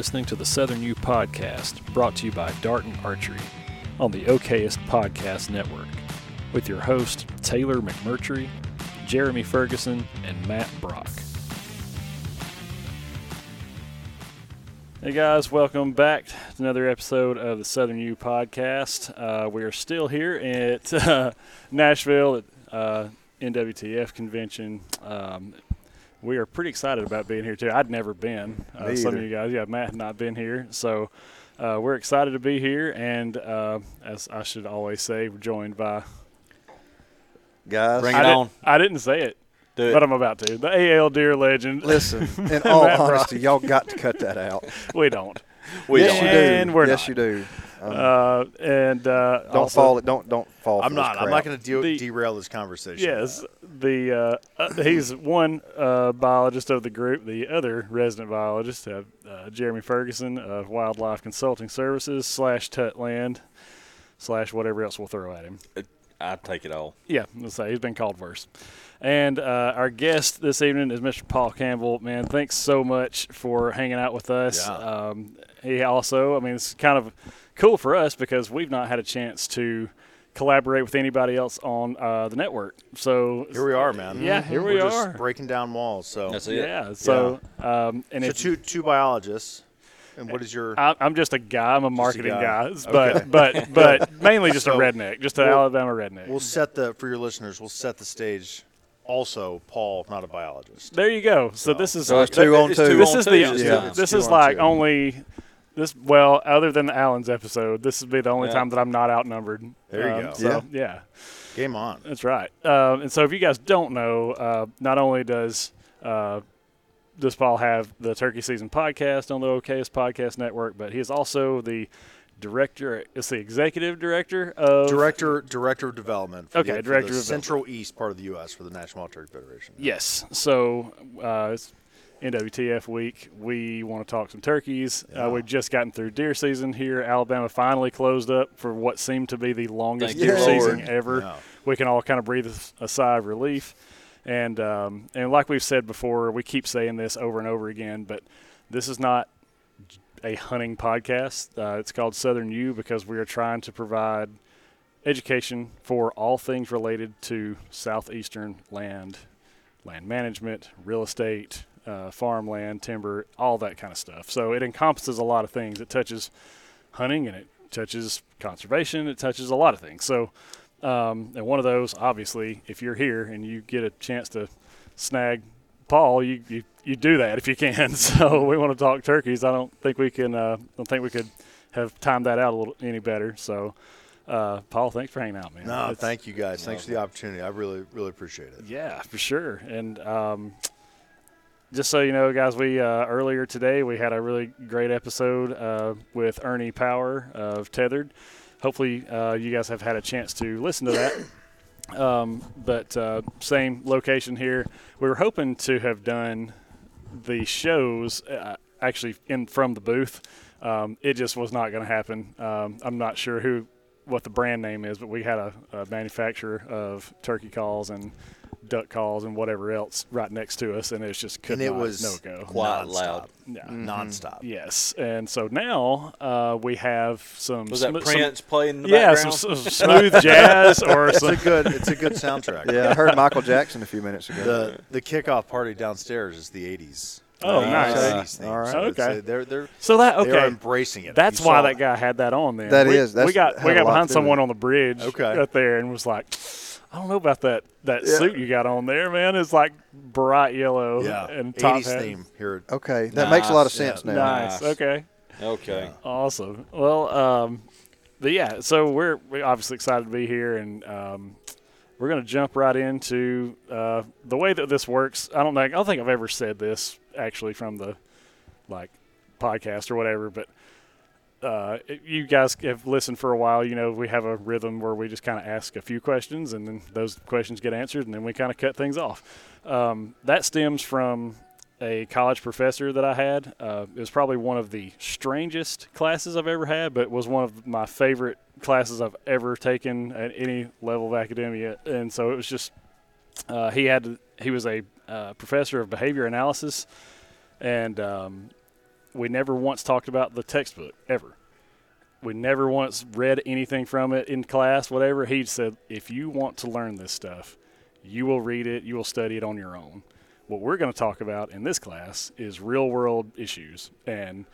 Listening to the Southern U Podcast, brought to you by Darton Archery on the OKest Podcast Network, with your host Taylor McMurtry, Jeremy Ferguson, and Matt Brock. Hey guys, welcome back to another episode of the Southern U Podcast. Uh, we are still here at uh, Nashville at uh, NWTF convention. Um, we are pretty excited about being here too. I'd never been. Uh, some of you guys, yeah, Matt had not been here, so uh, we're excited to be here. And uh, as I should always say, we're joined by. guys. Bring I, it did- on. I didn't say it, Do it. but I'm about to. The AL Deer legend. Listen, in all honesty, y'all got to cut that out. we don't. we yes, don't. you do. And we're yes, not. you do. Um, Uh, and uh, don't also- fall. Don't don't fall. I'm not. I'm not going to de- derail this conversation. Yes, the uh, uh, he's one uh, biologist of the group. The other resident biologist, uh, uh, Jeremy Ferguson of Wildlife Consulting Services slash Tutland slash whatever else we'll throw at him. I take it all. Yeah, let's say he's been called worse. And uh, our guest this evening is Mr. Paul Campbell. Man, thanks so much for hanging out with us. Yeah. Um, he also, I mean, it's kind of cool for us because we've not had a chance to collaborate with anybody else on uh, the network. So Here we are, man. Yeah, here we We're are. Just breaking down walls. So, That's it. Yeah. So, Um, and so if two two biologists. And what is your? I, I'm just a guy, I'm a marketing guy. guy, but Okay. but but mainly just a redneck, just an we'll- Alabama redneck. we'll set the for your listeners. We'll set the stage. Also, Paul, not a biologist. there you go. So this is So two on two. two this is the Yeah, this is on like two. only this well other than the Allen's episode. This would be the only Yeah. time that I'm not outnumbered. There you Um, go. So yeah. Game on. That's right. Um, and so, if you guys don't know, uh, not only does uh, does Paul have the Turkey Season podcast on the OKS Podcast Network, but he is also the director. It's the executive director of Director Director of Development. For Okay, the, for Director the of Central East part of the U.S. for the National Wild Turkey Federation. Yes. So uh, it's NWTF week. We want to talk some turkeys. Yeah. Uh, we've just gotten through deer season here. Alabama finally closed up for what seemed to be the longest Thank deer you, season Lord. ever. Yeah. We can all kind of breathe a, a sigh of relief. And um, and like we've said before, we keep saying this over and over again, but this is not a hunting podcast. Uh, it's called Southern U because we are trying to provide education for all things related to southeastern land, land management, real estate, uh, farmland, timber, all that kind of stuff. So it encompasses a lot of things. It touches hunting and it touches conservation. It touches a lot of things. So, um, and one of those, obviously, if you're here and you get a chance to snag Paul, you, you, you do that if you can. So we want to talk turkeys. I don't think we can. Uh, don't think we could have timed that out a little any better. So, uh, Paul, thanks for hanging out, man. No, It's- thank you guys. Thanks for the opportunity. I really really appreciate it. yeah, for sure. And um, just so you know, guys, we uh, earlier today we had a really great episode uh, with Ernie Power of Tethered. Hopefully, uh, you guys have had a chance to listen to that. Um, but uh, same location here. We were hoping to have done the shows uh, actually in from the booth. Um, it just was not going to happen. Um, I'm not sure who what the brand name is, but we had a, a manufacturer of turkey calls and duck calls and whatever else right next to us, and it was just could And it not was no go. Quiet, nonstop. loud. Yeah. Nonstop. Yes, and so now uh, we have some. Was that sm- some- Prince playing the yeah, some, background? some smooth jazz or It's some. a good. It's a good soundtrack. Yeah, I heard Michael Jackson a few minutes ago. The the kickoff party downstairs is the '80s. Oh, Uh, nice. 80s theme. All right. So it's, Okay. they're they're So that they are okay. embracing it. That's You why saw that it. guy had that on then. That we, is. That's we got had we a got lot behind to do with someone it. on the bridge Okay. right there and was like, I don't know about that that Yeah. suit you got on there, man. It's like bright yellow Yeah, and top 80s hat. theme here. okay, that makes a lot of sense yeah. now. Nice. Nice. Okay. okay. Awesome. Well, um, but yeah, so we're we're obviously excited to be here, and um, we're going to jump right into uh, the way that this works. I don't think I don't think I've ever said this actually from the like podcast or whatever, but uh, you guys have listened for a while. You know, we have a rhythm where we just kind of ask a few questions, and then those questions get answered, and then we kind of cut things off. Um, that stems from a college professor that I had. Uh, it was probably one of the strangest classes I've ever had, but was one of my favorite classes I've ever taken at any level of academia. And so it was just uh, he had he was a uh, professor of behavior analysis, and um, we never once talked about the textbook ever. We never once read anything from it in class, whatever. He said, if you want to learn this stuff, you will read it, you will study it on your own. What we're going to talk about in this class is real world issues. And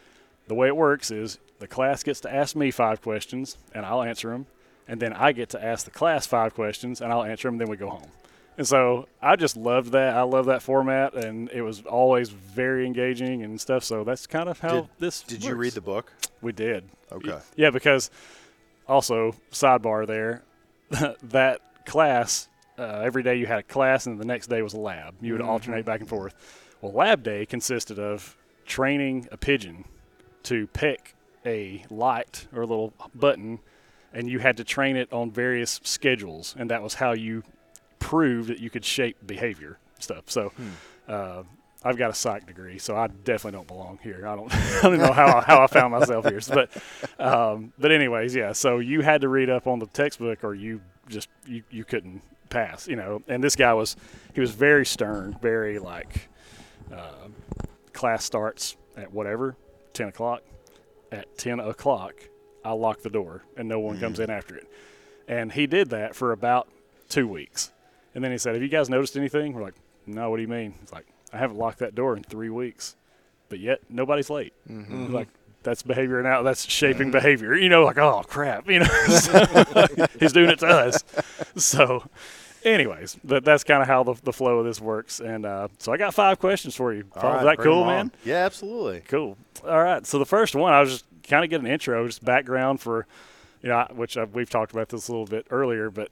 the way it works is the class gets to ask me five questions, and I'll answer them. And then I get to ask the class five questions, and I'll answer them, then we go home. And so I just loved that. I love that format, and it was always very engaging and stuff. So that's kind of how Did- this. Did you read the book? We did. Okay. Yeah, because also sidebar there, that class uh, every day you had a class, and the next day was a lab. You would alternate back and forth. Well, lab day consisted of training a pigeon to pick a light or a little button, and you had to train it on various schedules, and that was how you proved that you could shape behavior stuff. So. Uh, I've got a psych degree, so I definitely don't belong here. I don't, I don't know how I, how I found myself here, but, um, but anyways, yeah. So you had to read up on the textbook, or you just you, you couldn't pass, you know. And this guy was he was very stern, very like uh, class starts at whatever ten o'clock. At ten o'clock, I lock the door, and no one comes in after it. And he did that for about two weeks, and then he said, "Have you guys noticed anything?" We're like, "No, what do you mean?" It's like I haven't locked that door in three weeks, but yet nobody's late. Like that's behavior now. That's shaping behavior. You know, like oh crap, you know, So, he's doing it to us. So, anyways, but that's kind of how the, the flow of this works. And uh, so I got five questions for you. All right, Is that cool, man? Yeah, absolutely. Cool. All right. So the first one, I was just kind of get an intro, just background for, you know, which I, we've talked about this a little bit earlier, but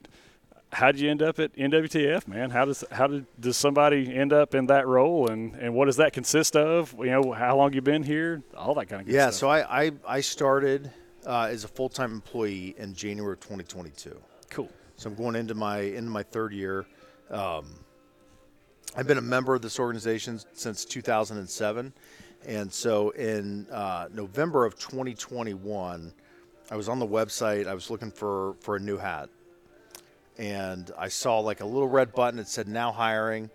how did you end up at NWTF, man? How does how did does somebody end up in that role, and and what does that consist of? You know, how long you been here, all that kind of good stuff. Yeah, stuff. so I I, I started uh, as a full time employee in January of 2022. cool. So I'm going into my into my third year. Um, I've been a member of this organization since 2007, and so in uh, November of 2021, I was on the website. I was looking for for a new hat, and I saw like a little red button that said "Now Hiring."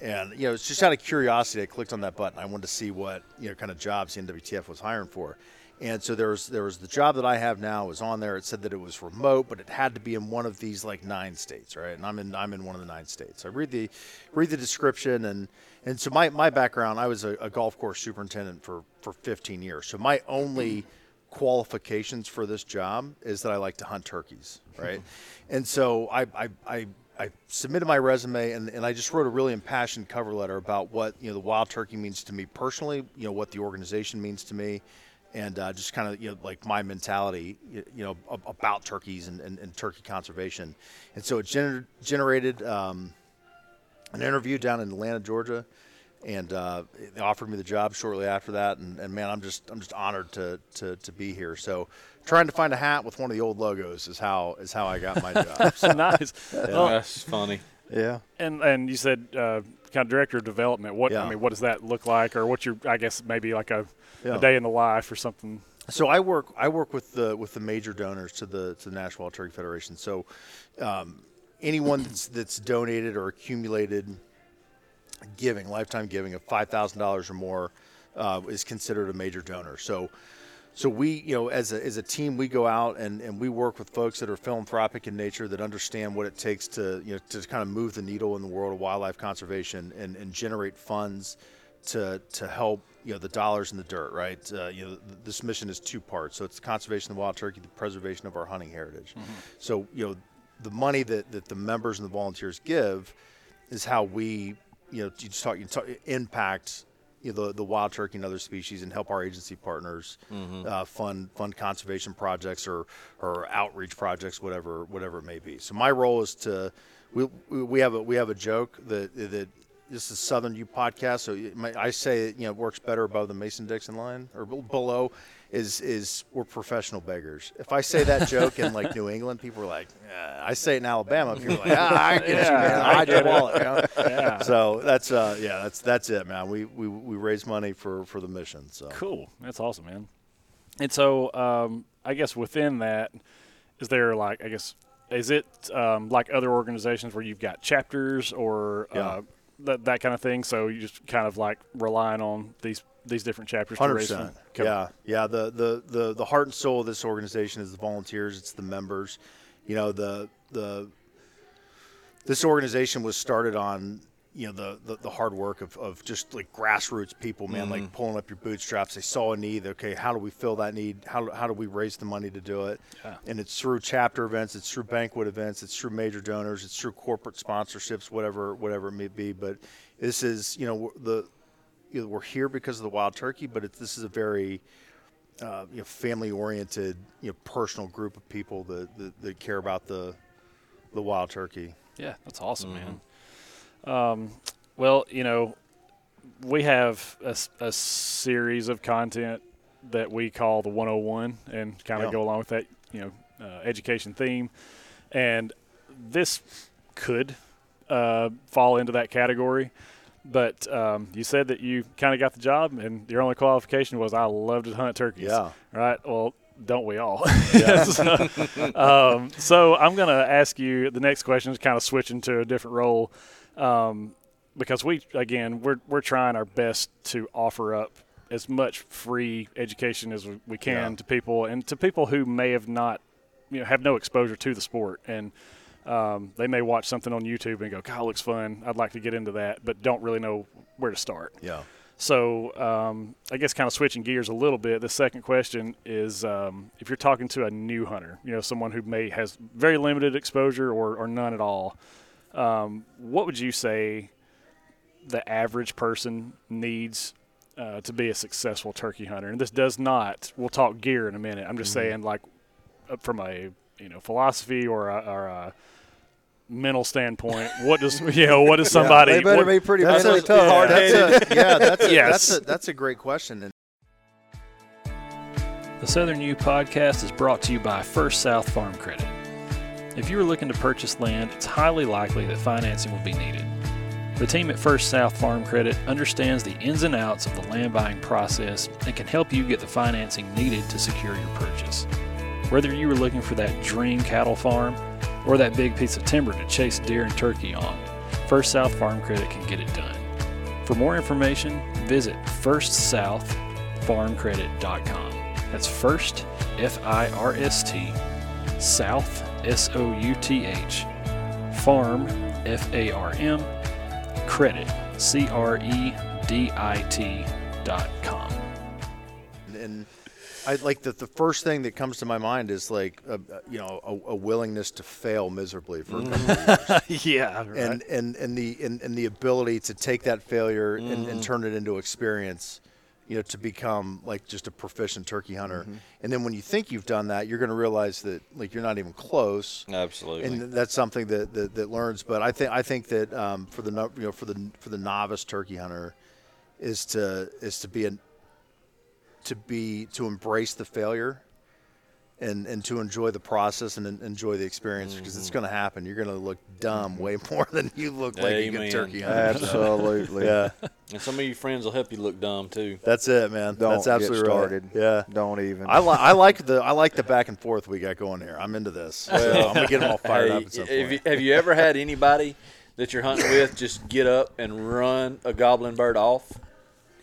And you know, it's just out of curiosity, I clicked on that button. I wanted to see what you know kind of jobs the NWTF was hiring for. And so there was there was the job that I have now was on there. It said that it was remote, but it had to be in one of these like nine states, right? And I'm in I'm in one of the nine states. I read the read the description and and so my, my background, I was a, a golf course superintendent for for 15 years. So my only qualifications for this job is that I like to hunt turkeys, right? and so I, I, I, I submitted my resume and, and I just wrote a really impassioned cover letter about what you know the wild turkey means to me personally, you know what the organization means to me, and uh, just kind of you know like my mentality, you, you know about turkeys and, and, and turkey conservation, and so it gener- generated um, an interview down in Atlanta, Georgia, and uh, they offered me the job shortly after that. And, and man, I'm just I'm just honored to, to to be here. So trying to find a hat with one of the old logos is how is how I got my job. So, nice. Well, That's funny. Yeah. and and you said uh, kind of director of development. What Yeah. I mean, what does that look like, or what's your I guess maybe like a, Yeah. a day in the life or something. so I work I work with the with the major donors to the to the National Wild Turkey Federation. So um, anyone that's, that's donated or accumulated giving lifetime giving of five thousand dollars or more uh, is considered a major donor. So. So we, you know, as a, as a team, we go out and, and we work with folks that are philanthropic in nature that understand what it takes to, you know, to kind of move the needle in the world of wildlife conservation and, and generate funds to to help you know the dollars in the dirt, right? Uh, you know, th- this mission is two parts. So it's the conservation of the wild turkey, the preservation of our hunting heritage. So you know, the money that, that the members and the volunteers give is how we, you know, you just talk, you talk impact. You know, the, the wild turkey and other species, and help our agency partners uh, fund fund conservation projects or or outreach projects, whatever whatever it may be. So my role is to we, we have a we have a joke that that this is Southern U podcast, so might- I say it, you know it works better above the Mason Dixon line or below. Is is we're professional beggars. If I say that joke in like New England, people are like, "Yeah." I say it in Alabama, people are like, ah, I get you, man. I get wallet. You know? Yeah. So that's uh, yeah, that's that's it, man. We we, we raise money for for the mission. So Cool. That's awesome, man. And so, um, I guess within that, is there like, I guess, is it um, like other organizations where you've got chapters or uh, that that kind of thing. So you just kind of like relying on these these different chapters. to Hundred raise percent. Yeah, yeah. The, the the the heart and soul of this organization is the volunteers. It's the members. You know, the the this organization was started on you know the the, the hard work of, of just like grassroots people, man, like mm-hmm. pulling up your bootstraps. They saw a need. Okay, how do we fill that need? How how do we raise the money to do it? Yeah. And it's through chapter events. It's through banquet events. It's through major donors. It's through corporate sponsorships, whatever whatever it may be. But this is you know the you know, we're here because of the wild turkey, but it's, this is a very uh, you know, family-oriented, you know, personal group of people that, that, that care about the the wild turkey. Yeah, that's awesome, man. Um, well, you know, we have a series of content that we call the 101 and kind of Yeah. go along with that, you know, uh, education theme. And this could uh, fall into that category. But um, you said that you kind of got the job, and your only qualification was I love to hunt turkeys. Yeah. Right. Well, don't we all? so, um, so I'm going to ask you the next question is kind of switching to a different role, um, because we again we're we're trying our best to offer up as much free education as we, we can Yeah. to people and to people who may have not you know have no exposure to the sport and um, they may watch something on YouTube and go, God, it looks fun. I'd like to get into that, but don't really know where to start. Yeah. So um, I guess kind of switching gears a little bit. The second question is um, if you're talking to a new hunter, you know, someone who may has very limited exposure or, or none at all, um, what would you say the average person needs uh, to be a successful turkey hunter? And this does not. We'll talk gear in a minute. I'm just saying, like, from a you know philosophy or a, or a mental standpoint, what does you know what does somebody? they better what- be pretty That's mentally a, tough. yeah, that's a, yeah, that's a, Yes. that's a, that's a great question. The Southern U podcast is brought to you by First South Farm Credit. If you are looking to purchase land, it's highly likely that financing will be needed. The team at First South Farm Credit understands the ins and outs of the land buying process and can help you get the financing needed to secure your purchase. Whether you are looking for that dream cattle farm or that big piece of timber to chase deer and turkey on, First South Farm Credit can get it done. For more information, visit firstsouthfarmcredit.com. That's first, F I R S T, South, S O U T H, Farm, F A R M, Credit, C R E D I T dot com. and I like the the first thing that comes to my mind is like a, you know a, a willingness to fail miserably for a couple of years. yeah, right. and and and the and, and the ability to take that failure and, and turn it into experience you know to become like just a proficient turkey hunter and then when you think you've done that you're going to realize that like you're not even close Absolutely. and that's something that, that, that learns but i think i think that um, for the you know for the for the novice turkey hunter is to is to be an to be to embrace the failure and and to enjoy the process and en- enjoy the experience because it's mm-hmm. going to happen. You're going to look dumb mm-hmm. way more than you look like a Amen. good turkey hunter. Absolutely. Yeah, and some of your friends will help you look dumb too. that's it, man. Don't that's get absolutely started. right. Yeah. Don't even. I, li- I like the I like the back and forth we got going here. I'm into this. So I'm gonna get them all fired Hey, up at some have, point. you, have you ever had anybody that you're hunting with just get up and run a goblin bird off?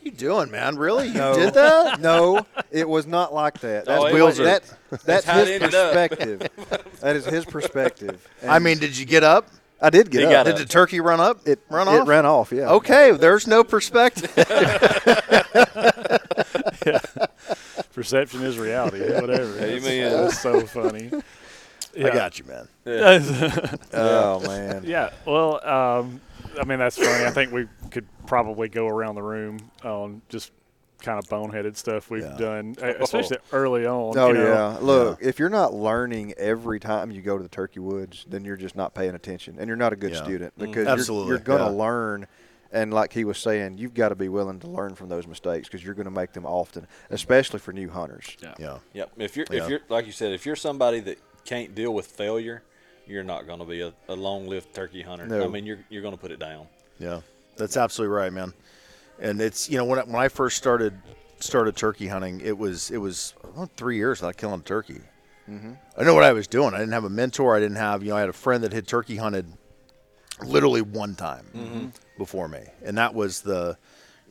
What are you doing, man? Really? You No. did that? no, it was not like that. That's Oh, it what- wasn't. that, that's how it his ended up. perspective. that is his perspective. I And mean, did you get up? I did get He up. got Did up. the turkey run up? It run off. it ran off. Yeah. Okay, there's no perspective. Perception is reality. Whatever. Amen. That's so funny. I got you, man. Oh man. Yeah. Well, um, I mean that's funny. I think we could probably go around the room on just kind of boneheaded stuff we've Yeah. done, uh, especially early on. Oh you know. yeah. Look, if you're not learning every time you go to the turkey woods, then you're just not paying attention, and you're not a good Yeah. student because Absolutely, you're, you're going to yeah. learn. And like he was saying, you've got to be willing to learn from those mistakes because you're going to make them often, especially for new hunters. Yeah. Yeah. Yep. If you're Yeah. if you're like you said, if you're somebody that can't deal with failure, you're not going to be a, a long-lived turkey hunter. No. I mean, you're you're going to put it down. Yeah, that's absolutely right, man. And it's you know when I, when I first started started turkey hunting, it was it was three years without killing a turkey. Mm-hmm. I know what I was doing. I didn't have a mentor. I didn't have you know I had a friend that had turkey hunted literally one time, before me, and that was the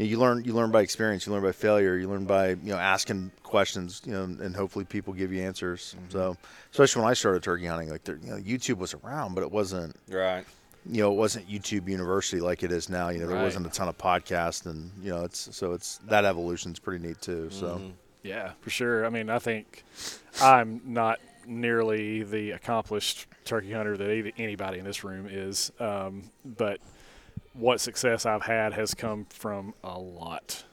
you, know, you learn you learn by experience, you learn by failure, you learn by you know asking questions, you know, and hopefully people give you answers. Mm-hmm. So especially when I started turkey hunting, like there, you know, YouTube was around, but it wasn't Right. you know, it wasn't YouTube University like it is now. You know, there Right. wasn't a ton of podcasts, and you know, it's so it's that evolution's pretty neat too. So Mm-hmm. Yeah, for sure. I mean, I think I'm not nearly the accomplished turkey hunter that anybody in this room is, um, but what success I've had has come from a lot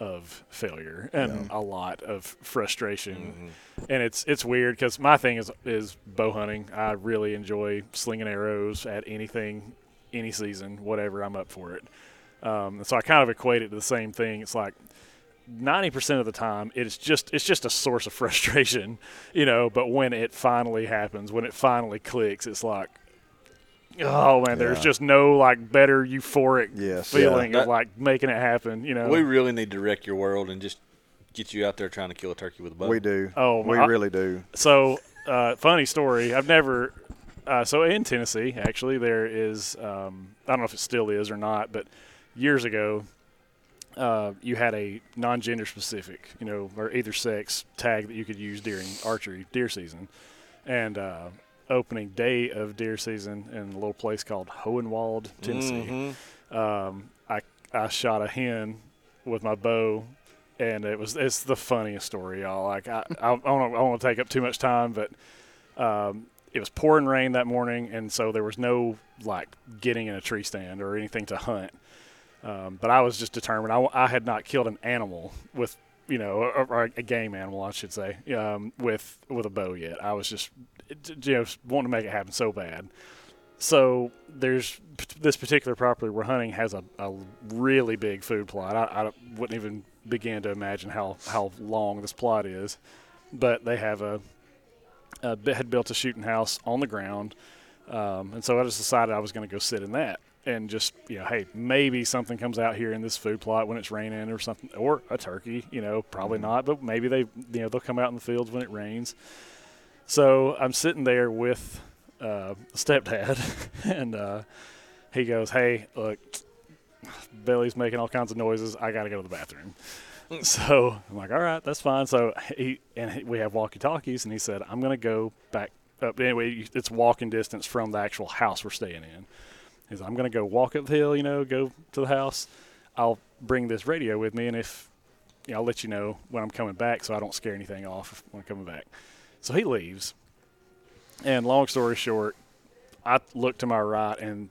of failure and a lot of frustration. And it's it's weird because my thing is is bow hunting. I really enjoy slinging arrows at anything, any season, whatever. I'm up for it. Um, and so I kind of equate it to the same thing. It's like ninety percent of the time it's just it's just a source of frustration, you know. But when it finally happens, when it finally clicks, it's like, oh man, there's just no like better euphoric Yes. feeling Yeah. of like making it happen, you know. We really need to wreck your world and just get you out there trying to kill a turkey with a bow. We do. Oh, we I- really do. So, uh, funny story. I've never. Uh, so in Tennessee, actually, there is. Um, I don't know if it still is or not, but years ago, uh, you had a non-gender specific, you know, or either sex tag that you could use during archery deer season, and uh, opening day of deer season in a little place called Hohenwald, Tennessee. Mhm. Um, I I shot a hen with my bow, and it was it's the funniest story, y'all. Like I I, I don't I don't want to take up too much time, but um, it was pouring rain that morning, and so there was no like getting in a tree stand or anything to hunt. Um, but I was just determined. I, I had not killed an animal with you know, or, a game animal, I should say, um, with with a bow yet. I was just you know wanting to make it happen so bad. So there's this particular property we're hunting has a, a really big food plot. I, I wouldn't even begin to imagine how, how long this plot is, but they have a, a had built a shooting house on the ground, um, and so I just decided I was going to go sit in that and just you know, hey, maybe something comes out here in this food plot when it's raining or something, or a turkey. You know, probably not, but maybe they you know they'll come out in the fields when it rains. So I'm sitting there with uh, stepdad, and uh, he goes, "Hey, look, Billy's making all kinds of noises. I got to go to the bathroom." so I'm like, "All right, that's fine." So he and we have walkie talkies, and he said, "I'm going to go back up." Anyway, it's walking distance from the actual house we're staying in. Said, "I'm going to go walk up the hill, you know, go to the house. I'll bring this radio with me, and if you know, I'll let you know when I'm coming back, so I don't scare anything off when I'm coming back." So he leaves. And long story short, I look to my right and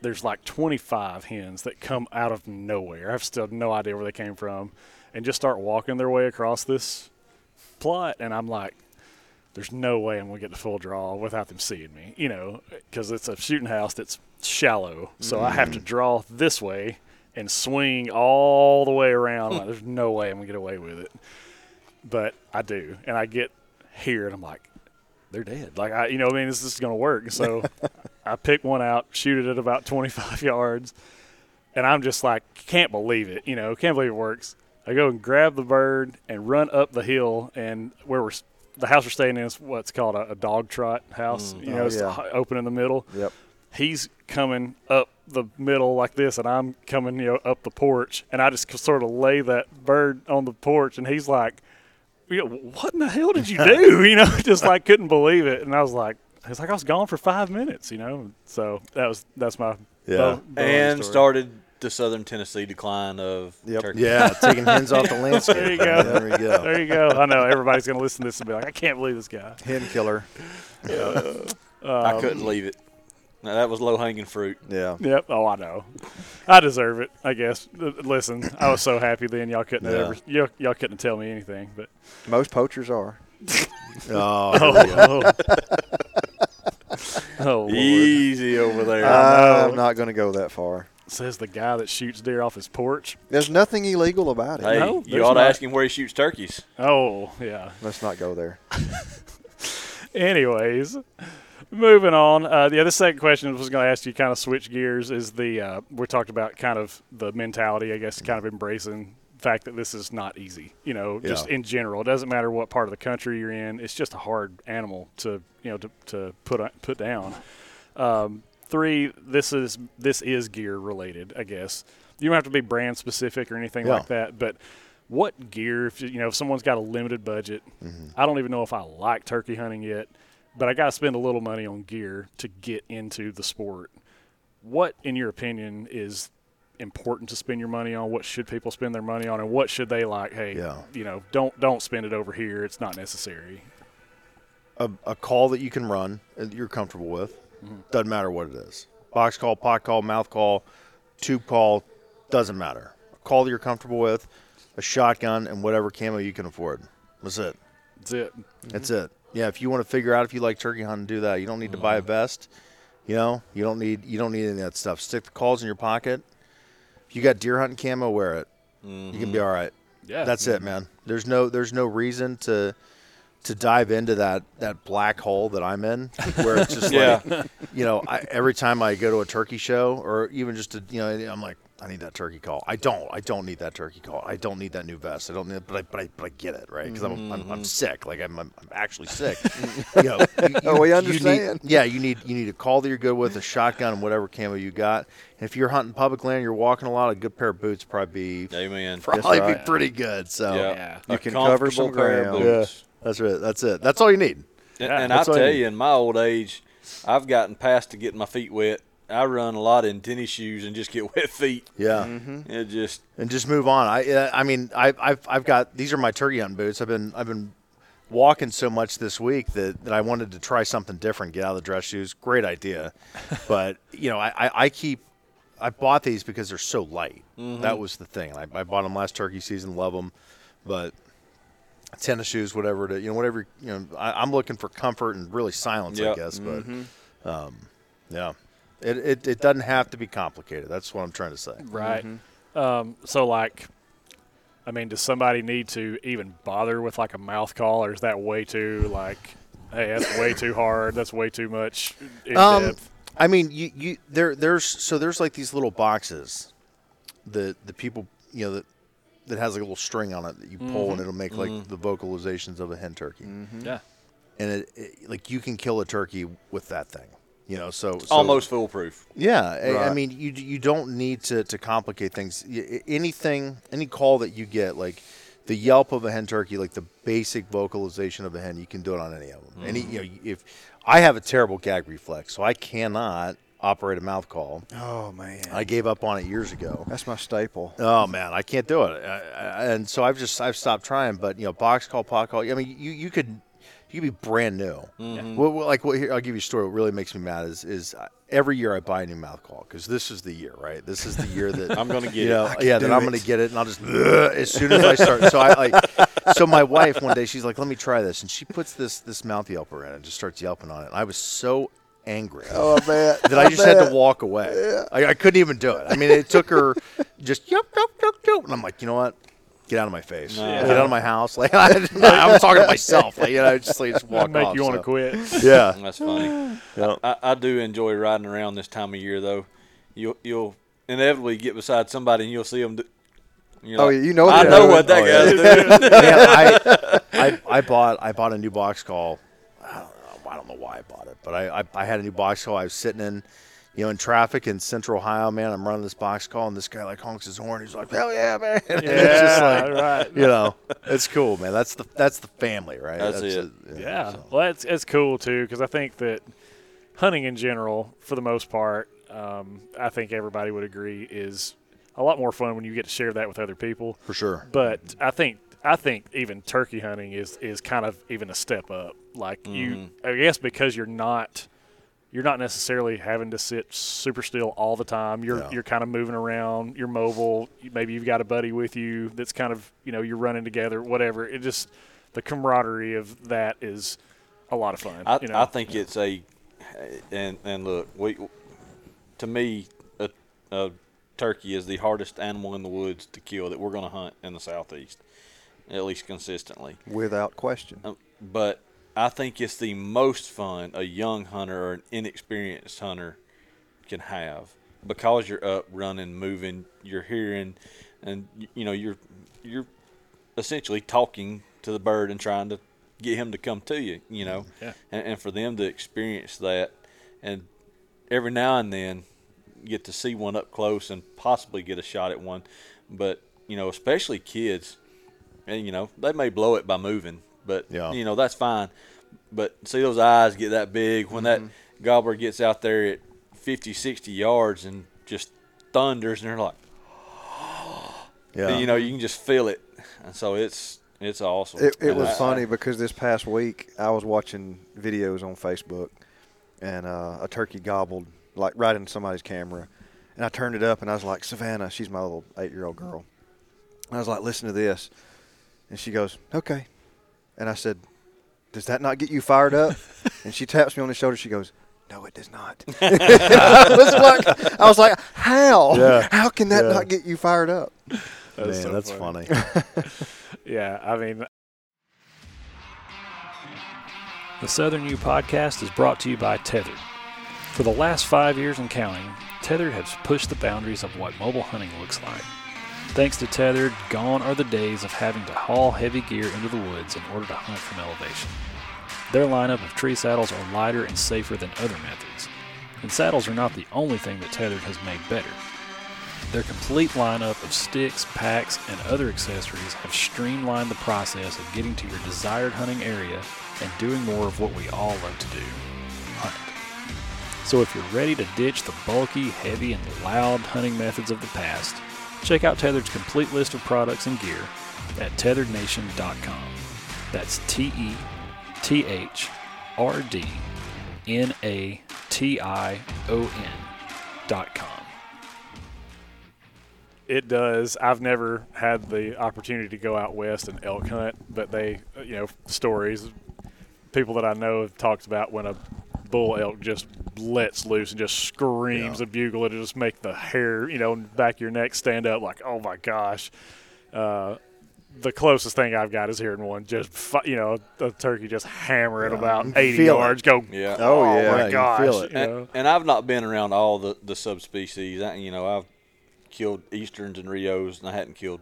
there's like 25 hens that come out of nowhere. I've still no idea where they came from and just start walking their way across this plot. And I'm like, there's no way I'm going to get the full draw without them seeing me, you know, because it's a shooting house that's shallow. So I have to mm. draw this way and swing all the way around. Like, there's no way I'm going to get away with it. But I do. And I get here and I'm like, they're dead. Like I, you know, I mean, this is going to work. So I pick one out, shoot it at about 25 yards, and I'm just like, can't believe it. You know, can't believe it works. I go and grab the bird and run up the hill, and where we're the house we're staying in is what's called a, a dog trot house. Mm. You know, Oh, it's yeah. open in the middle. Yep. He's coming up the middle like this, and I'm coming, you know, up the porch, and I just sort of lay that bird on the porch, and he's like, you know, what in the hell did you do? You know, just like couldn't believe it. And I was like, it's like I was gone for five minutes, you know. So that was that's my Yeah. bow- bow and story. started the southern Tennessee decline of Yep. turkey. Yeah, taking hens off the landscape. There you go. There we go. There you go. I know everybody's gonna listen to this and be like, I can't believe this guy. Hen killer. I um, couldn't leave it. Now, that was low hanging fruit. Yeah. Yep. Oh, I know. I deserve it. I guess. Listen, I was so happy then. Y'all couldn't Yeah. ever. Y'all, y'all couldn't tell me anything. But Most poachers are. Oh, here oh, oh, oh. oh Easy over there. I'm not going to go that far. Says the guy that shoots deer off his porch. There's nothing illegal about it. hey, no, you there's ought to ask him where he shoots turkeys. Oh yeah. Let's not go there. Anyways, moving on. Uh, yeah, the second question I was going to ask you kind of switch gears. Is the uh, we talked about kind of the mentality, I guess, kind of embracing the fact that this is not easy. You know, just Yeah. in general, it doesn't matter what part of the country you're in. It's just a hard animal to you know to, to put put down. Um, three, this is this is gear related, I guess. You don't have to be brand specific or anything Yeah. like that, but what gear? If you know, if someone's got a limited budget, mm-hmm. I don't even know if I like turkey hunting yet, but I got to spend a little money on gear to get into the sport. What, in your opinion, is important to spend your money on? What should people spend their money on, and what should they like? Hey, Yeah. you know, don't don't spend it over here. It's not necessary. a, a call that you can run uh, that you're comfortable with. Mm-hmm. Doesn't matter what it is. Box call, pot call, mouth call, tube call, doesn't matter. A call that you're comfortable with, a shotgun, and whatever camo you can afford. That's it. That's it. That's it. Yeah, if you want to figure out if you like turkey hunting, do that. You don't need to Mm-hmm. buy a vest. You know, you don't need you don't need any of that stuff. Stick the calls in your pocket. If you got deer hunting camo, wear it. You can be all right. Yeah, That's it, man. There's no there's no reason to to dive into that that black hole that I'm in, where it's just Yeah. like, you know, I, every time I go to a turkey show or even just to, you know, I'm like, I need that turkey call. I don't. I don't need that turkey call. I don't need that new vest. I don't need, but I, but I, but I get it, right? Because I'm, I'm, I'm mm-hmm. sick. Like I'm, I'm, I'm actually sick. you know, you, Oh, we you understand. Need, yeah, you need you need a call that you're good with, a shotgun, and whatever camo you got. And if you're hunting public land, you're walking a lot. A good pair of boots probably be Amen. probably right. be pretty good. So Yeah. Yeah. You A can cover some comfortable pair of ground. boots. That's right. That's it. That's all you need. And, Yeah, and I tell I you, in my old age, I've gotten past to getting my feet wet. I run a lot in tennis shoes and just get wet feet. Yeah. It just and just move on. I uh, I mean I, I've I've got these are my turkey hunting boots. I've been I've been walking so much this week that, that I wanted to try something different. Get out of the dress shoes. Great idea, but you know I, I, I keep I bought these because they're so light. That was the thing. I, I bought them last turkey season. Love them, but tennis shoes, whatever. To, you know whatever you know. I, I'm looking for comfort and really silence. I guess, but um, yeah. It, it, it doesn't have to be complicated. That's what I'm trying to say. Right. Um, so, like, I mean, does somebody need to even bother with like a mouth call, or is that way too like, hey, that's way too hard. That's way too much in Um, depth. I mean, you, you there there's so there's like these little boxes that the people you know that that has like a little string on it that you pull and mm-hmm. it'll make like mm-hmm. the vocalizations of a hen turkey, mm-hmm. Yeah. and it, it like you can kill a turkey with that thing. You know, so, so almost foolproof. yeah. I- I mean, you you don't need to to complicate things. Anything, any call that you get, like the yelp of a hen turkey, like the basic vocalization of a hen, you can do it on any of them. Any, you know, if I have a terrible gag reflex, so I cannot operate a mouth call. Oh man, I gave up on it years ago. that's my staple. Oh man, I can't do it, I, I, and so I've just I've stopped trying. But you know, box call, pot call. I mean, you you could you could be brand new. What, what- like what, here, I'll give you a story. What really makes me mad is is uh, every year I buy a new mouth call because this is the year, right? This is the year that I'm gonna get you it. know, I yeah, that I'm going to get it, and I'll just as soon as I start. So I like, so my wife one day she's like, "Let me try this," and she puts this this mouth yelper in and just starts yelping on it. And I was so angry Oh, man. bet. that I oh, just had to walk away. I, I couldn't even do it. I mean, it took her just yup yup yup yup, and I'm like, you know what? Get out of my face. Yeah. Get out of my house. Like I, I was talking to myself. Like, you know, just like just walk Make off. you want to quit. Yeah. That's funny. Yeah. I, I do enjoy riding around this time of year, though. You'll you'll inevitably get beside somebody and you'll see them. Do, you're Oh, you know I know doing what that Oh, guy's yeah. doing. Man, I, I I bought I bought a new box call. I don't know, I don't know why I bought it, but I, I I had a new box call. I was sitting in, you know, in traffic in Central Ohio. Man, I'm running this box call, and this guy like honks his horn. He's like, "Hell yeah, man!" And it's just like, right. you know, it's cool, man. That's the that's the family, right? That's it. Yeah, so. well, it's it's cool too because I think that hunting in general, for the most part, um, I think everybody would agree is a lot more fun when you get to share that with other people. for sure. But I think I think even turkey hunting is is kind of even a step up. Like you, I guess because you're not you're not necessarily having to sit super still all the time. You're Yeah. you're kind of moving around. You're mobile. Maybe you've got a buddy with you that's kind of you know you're running together. Whatever. It just the camaraderie of that is a lot of fun. I, you know? I think it's a, and and look, we, to me, a, a turkey is the hardest animal in the woods to kill that we're going to hunt in the southeast, at least consistently. Without question. Um, but I think it's the most fun a young hunter or an inexperienced hunter can have because you're up, running, moving, you're hearing, and you know you're you're essentially talking to the bird and trying to get him to come to you. You know, Yeah. and, and for them to experience that, and every now and then get to see one up close and possibly get a shot at one. But you know, especially kids, and you know they may blow it by moving, but Yeah. you know that's fine. But see those eyes get that big when that gobbler gets out there at 50, 60 yards and just thunders, and they're like, Yeah. you know, you can just feel it, and so it's it's awesome. It, it was I- funny because this past week I was watching videos on Facebook, and uh, a turkey gobbled like right in somebody's camera, and I turned it up and I was like, Savannah, she's my little eight-year-old girl. And I was like, listen to this, and she goes, okay, and I said, does that not get you fired up? and she taps me on the shoulder. She goes. No, it does not. I was like, I was like, how? Yeah. How can that Yeah. not get you fired up? Man, so that's funny. Yeah, I mean, the Southern U podcast is brought to you by Tethered. For the last five years and counting, Tethered has pushed the boundaries of what mobile hunting looks like. Thanks to Tethered, gone are the days of having to haul heavy gear into the woods in order to hunt from elevation. Their lineup of tree saddles are lighter and safer than other methods. And saddles are not the only thing that Tethered has made better. Their complete lineup of sticks, packs, and other accessories have streamlined the process of getting to your desired hunting area and doing more of what we all love to do hunt. So if you're ready to ditch the bulky, heavy, and loud hunting methods of the past, check out Tethered's complete list of products and gear at tetherednation.com. That's T E T H R D N A T I O N dot com. It does. I've never had the opportunity to go out west and elk hunt, but they, you know, stories, people that I know have talked about when a bull elk just lets loose and just screams Yeah. a bugle. It'll just make the hair, you know, back of your neck stand up like, oh my gosh. Uh, the closest thing I've got is hearing one just, fi- you know, a turkey just hammer at about 80 feel it. yards. Go, Yeah. Oh, yeah. my Yeah, you gosh. feel it. you know. And, and I've not been around all the, the subspecies. I, you know, I've killed easterns and rios, and I hadn't killed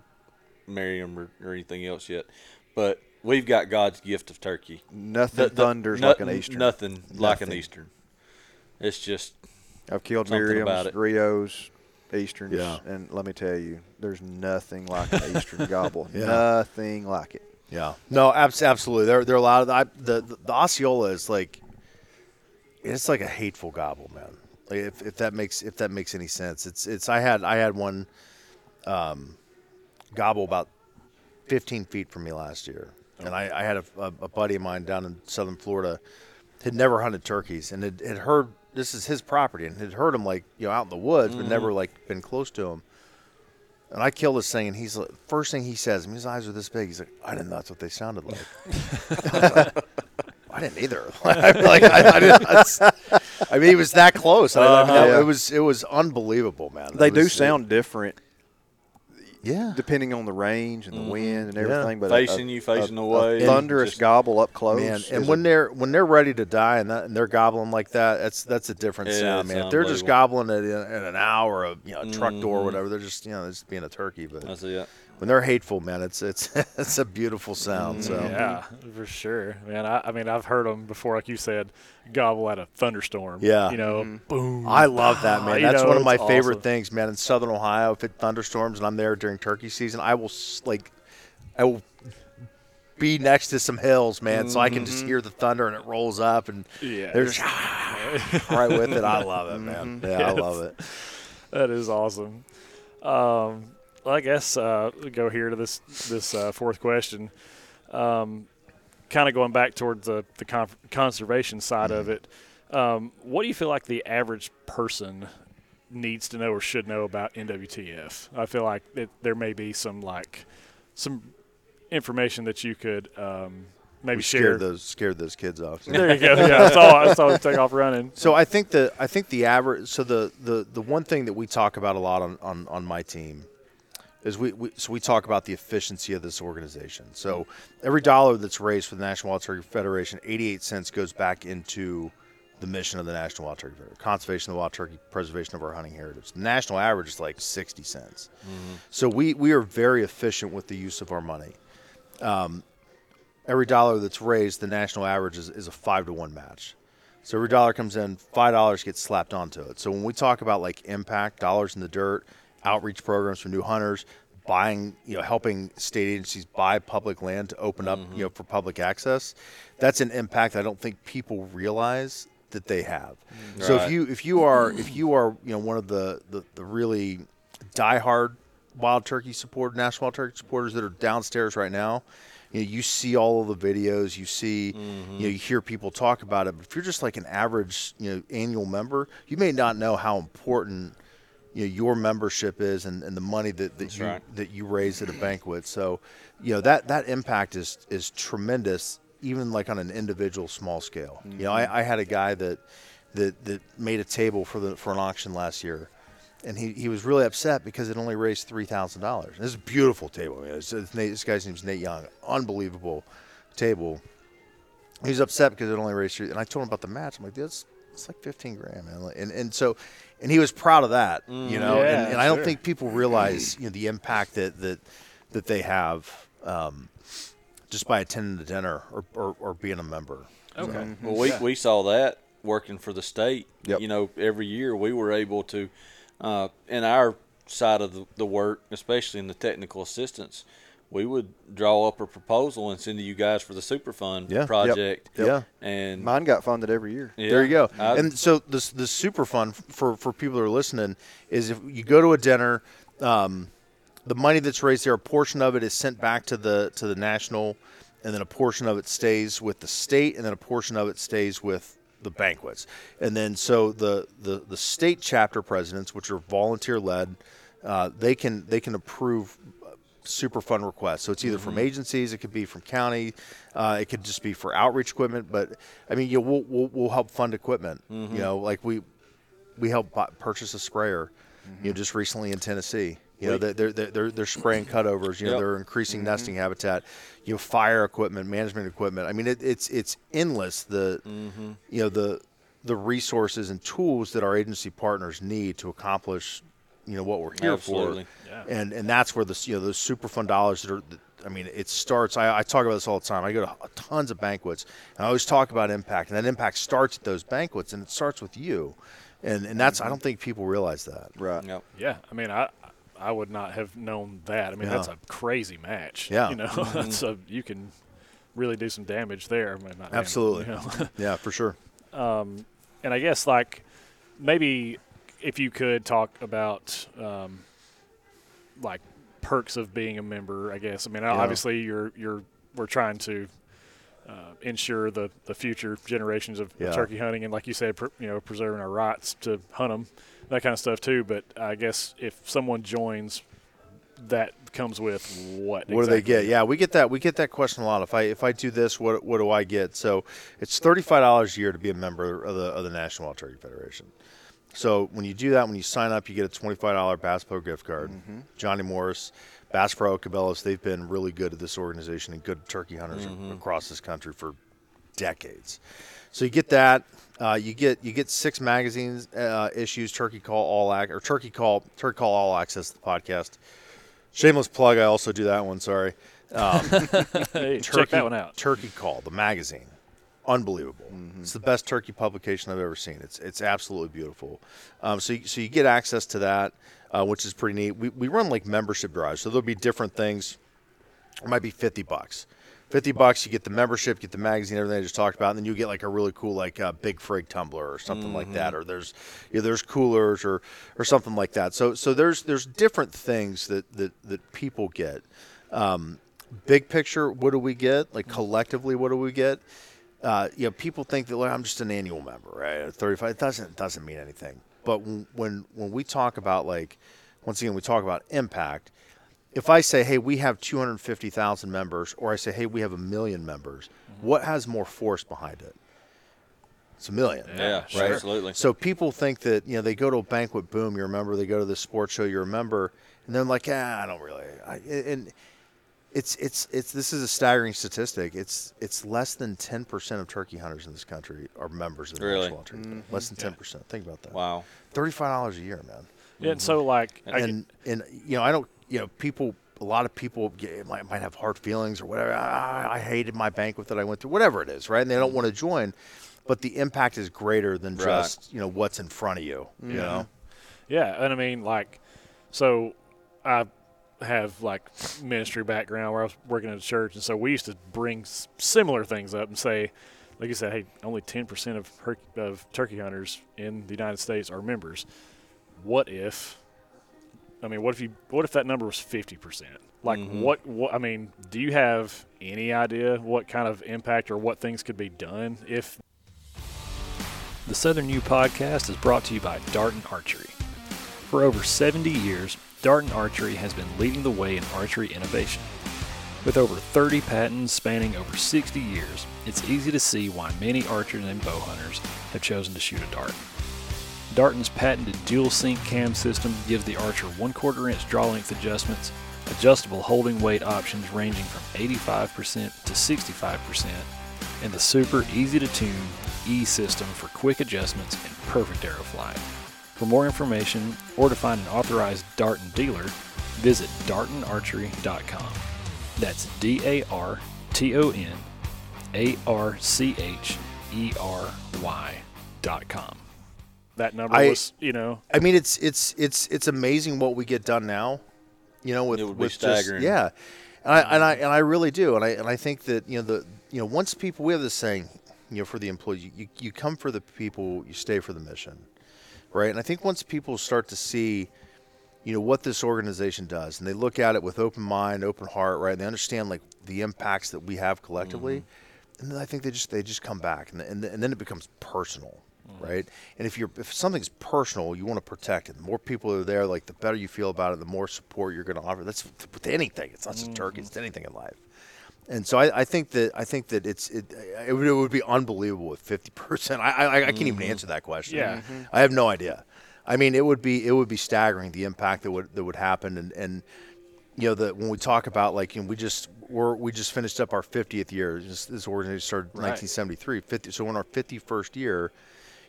Merriam or, or anything else yet. But we've got God's gift of turkey. Nothing The- the- thunders like an Eastern. Nothing, like an eastern. It's just I've killed Something about Merriam's, it. Rios, Easterns, Yeah. and let me tell you, there's nothing like an Eastern gobble. Yeah. Nothing like it. Yeah. No, abs- absolutely. There, there are a lot of I, the, the the Osceola is like, it's like a hateful gobble, man. Like if, if that makes if that makes any sense, it's it's I had I had one, um, gobble about fifteen feet from me last year, and I, I had a, a, buddy of mine down in southern Florida, had never hunted turkeys and had, had heard this is his property and had heard him like you know out in the woods, but never like been close to him. And I killed this thing, and he's like, first thing he says, his eyes are this big. He's like, I didn't know that's what they sounded like. I, like, I didn't either. Like, I, I, didn't, I mean, he was that close. I, I mean, Uh-huh. it was it was unbelievable, man. They It do sound different yeah. depending on the range and the wind and Yeah. everything. But Facing a, you, facing a, away, a thunderous just- gobble up close. Man, and when a- they're when they're ready to die and, that, and they're gobbling like that, that's that's a different Yeah, sound, man. If they're just unbelievable. gobbling at, at an hour, of you know, a truck door, or Mhm. whatever, they're just you know, just being a turkey. But that's it. When they're hateful, man, it's it's it's a beautiful sound. So mm, Yeah, for sure, man. I, I mean, I've heard them before, like you said, gobble at a thunderstorm. Yeah. you know, mm-hmm. boom. I love that, man. You That's know, one of my favorite awesome. things, man. In Southern Ohio, if it thunderstorms and I'm there during turkey season, I will like, I will be next to some hills, man, so I can just mm-hmm. hear the thunder and it rolls up and Yeah, they're just right with it. I love it, man. Yeah, I love it. That is awesome. Um, well, I guess uh, we go here to this this uh, fourth question. Um, kind of going back towards the the con- conservation side of it. Um, what do you feel like the average person needs to know or should know about NWTF? I feel like it, there may be some like some information that you could um, maybe We share. scared those scared those kids off. there you go. Yeah, I saw I saw him take off running. So I think the I think the average. So the the the one thing that we talk about a lot on on, on my team is we, we so we talk about the efficiency of this organization. So every dollar that's raised for the National Wild Turkey Federation, 88 cents goes back into the mission of the National Wild Turkey Federation, conservation of the wild turkey, preservation of our hunting heritage. The national average is like 60 cents. So we we are very efficient with the use of our money. Um, every dollar that's raised, the national average is, is a five to one match. So every dollar comes in, five dollars gets slapped onto it. So when we talk about like impact, dollars in the dirt, outreach programs for new hunters, buying, you know, helping state agencies buy public land to open up, you know, for public access, that's an impact I don't think people realize that they have. So if you if you are if you are you know one of the the, the really diehard wild turkey support national wild turkey supporters that are downstairs right now, you know, you see all of the videos, you see, mm-hmm. you know, you hear people talk about it. But if you're just like an average, you know, annual member, you may not know how important you know your membership is and, and the money that, that you right. that you raise at a banquet. So, you know that that impact is is tremendous, even like on an individual small scale. You know, I, mm-hmm. I had a guy that that that made a table for the for an auction last year, and he, he was really upset because it only raised three thousand dollars. This is a beautiful table. I mean, it's, it's Nate, this guy's name's Nate Young. Unbelievable table. He was upset because it only raised three. And I told him about the match. I'm like, dude, it's, it's like fifteen grand, man. And and so, and he was proud of that, you know. Yeah, and, and I don't sure. think people realize you know the impact that that that they have um, just by attending the dinner or, or, or being a member. Okay. Well, we, we saw that working for the state. Yep. You know, every year we were able to, uh, in our side of the, the work, especially in the technical assistance, we would draw up a proposal and send to you guys for the Superfund Yeah. Yep. project. Yeah. And Mine got funded every year. yeah, There you go. I- and so this the super fund for for people that are listening is if you go to a dinner, um, the money that's raised there, a portion of it is sent back to the to the national, and then a portion of it stays with the state, and then a portion of it stays with the banquets. And then so the the the state chapter presidents, which are volunteer led, uh, they can they can approve super fund requests. So it's either from mm-hmm. agencies, it could be from county, uh, it could just be for outreach equipment. But I mean, you know, we'll, we'll we'll help fund equipment. You mm-hmm. know, like we we help purchase a sprayer. You know, mm-hmm. just recently in Tennessee. You know, they're, they're, they're, they're spraying cutovers. You know, Yep. they're increasing nesting habitat. You know, fire equipment, management equipment. I mean, it, it's it's endless. The you know the the resources and tools that our agency partners need to accomplish you know what we're here Absolutely. for Yeah. and and that's where the you know those super fund dollars that are that- I mean it starts I, I talk about this all the time I go to tons of banquets and I always talk about impact and that impact starts at those banquets and it starts with you and and that's I don't think people realize that Right. Yep. Yeah, I mean, I I would not have known that. I mean, that's a crazy match. Yeah. you know, that's a you can really do some damage there. I mean, not damage, Absolutely. you know. yeah for sure Um, and I guess like maybe if you could talk about um, like perks of being a member. I guess I mean obviously you're you're we're trying to uh, ensure the the future generations of, Yeah. turkey hunting and like you said, pr- you know, preserving our rights to hunt them, that kind of stuff too. But I guess if someone joins, that comes with what? What do they get? Yeah, we get that. We get that question a lot. If I if I do this, what what do I get? So it's thirty five dollars a year to be a member of the of the National Wild Turkey Federation. So when you do that, when you sign up, you get a twenty five dollar Bass Pro gift card. Johnny Morris, Bass Pro, Cabela's, they've been really good at this organization and good turkey hunters across this country for decades. So you get that. Uh, you get you get six magazines uh, issues. Turkey Call All Ac- or Turkey Call Turkey Call All Access to the podcast. Shameless plug. I also do that one. Sorry. Hey, check that one out. Turkey Call, the magazine, unbelievable. It's the best turkey publication I've ever seen. It's it's absolutely beautiful. Um, so you, so you get access to that, uh, which is pretty neat. We we run like membership drives, so there'll be different things. It might be fifty bucks. Fifty bucks, you get the membership, get the magazine, everything I just talked about, and then you get like a really cool like uh, big frig tumbler or something like that, or there's you know, there's coolers or or something like that. So so there's there's different things that that that people get. Um, big picture, what do we get? Like collectively, what do we get? Uh, you know, people think that like, I'm just an annual member, right? At 35, it doesn't doesn't mean anything. But when when when we talk about like, once again, we talk about impact. If I say, hey, we have 250,000 members, or I say, hey, we have a million members, what has more force behind it? It's a million. Yeah, right. sure. absolutely. So people think that you know they go to a banquet, boom, you're a member. They go to the sports show, you're a member, and they're like, ah, I don't really. I, and it's it's it's this is a staggering statistic. It's it's less than ten percent of turkey hunters in this country are members of the Really? National Wild Turkey. Federation. Less than mm-hmm. ten percent. Think about that. Wow. Thirty five dollars a year, man. Yeah, and so like I get- And and you know I don't you know people. A lot of people get, might, might have hard feelings or whatever. I, I hated my banquet that I went through, whatever it is, right? And they don't mm-hmm. want to join. but the impact is greater than Right. just you know what's in front of you. You mm-hmm. know, Yeah, and I mean, like, so I have like ministry background where I was working at a church, and so we used to bring s- similar things up and say, like you said, hey, only ten percent of her- of turkey hunters in the United States are members. What if? I mean, what if you? What if that number was fifty percent? Like, Mhm. what? What? I mean, do you have any idea what kind of impact or what things could be done if the Southern U podcast is brought to you by Darton Archery. For over 70 years, Darton Archery has been leading the way in archery innovation. With over 30 patents spanning over 60 years, it's easy to see why many archers and bow hunters have chosen to shoot a dart. Darton's patented dual sync cam system gives the archer one quarter inch draw length adjustments, adjustable holding weight options ranging from 85% to 65%, and the super easy to tune E system for quick adjustments and perfect arrow flight. For more information or to find an authorized Darton dealer, visit dartonarchery.com. That's D A R T O N A R C H E R Y dot com. That number I- was, you know, I mean, it's it's it's it's amazing what we get done now. You know, with It would be with just- yeah, and I and I and I really do, and I and I think that you know the you know once people we have this saying, you know, for the employees, you you come for the people, you stay for the mission, right? And I think once people start to see, you know, what this organization does, and they look at it with open mind, open heart, right? And they understand like the impacts that we have collectively, mm-hmm. and then I think they just they just come back, and and, and then it becomes personal, mm-hmm. right? And if you're if something's personal, you want to protect it. The more people are there, like the better you feel about it, the more support you're going to offer. That's with anything. It's not just turkey; mm-hmm. it's anything in life. And so I, I think that I think that it's it, it, would, it would be unbelievable with fifty percent. I, I I can't even mm-hmm. answer that question. Yeah. Mm-hmm. I have no idea. I mean, it would be it would be staggering the impact that would that would happen, and and you know that when we talk about like you know, we just we're we just finished up our 50th year. This, this organization started in Right. 1973. 50, so in our 51st year,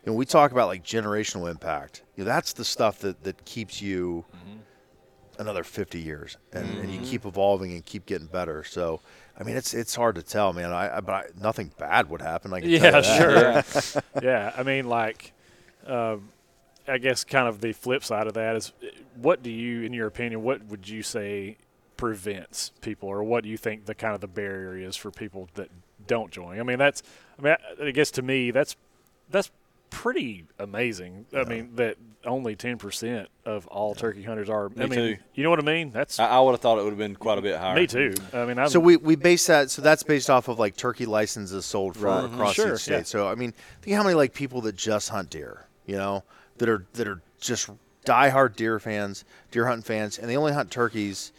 you know, we talk about like generational impact. You know, that's the stuff that that keeps you mm-hmm. another 50 years, and, and you keep evolving and keep getting better. So. I mean, it's it's hard to tell, man. I, I but I, nothing bad would happen. I can tell yeah, sure. yeah, I mean, like, um, I guess kind of the flip side of that is, what do you, in your opinion, what would you say prevents people, or what do you think the kind of the barrier is for people that don't join? I mean, that's, I mean, I, I guess to me, that's that's pretty amazing. I mean, that only ten percent of all turkey hunters are. I Me mean, too. you know what I mean? That's I, I would have thought it would have been quite a bit higher. me too. I mean, I'm, So we, we base that so that's based off of like turkey licenses sold for Right. across Sure, each state. yeah. So I mean, think how many like people that just hunt deer, you know, that are that are just diehard deer fans, deer hunting fans, and they only hunt turkeys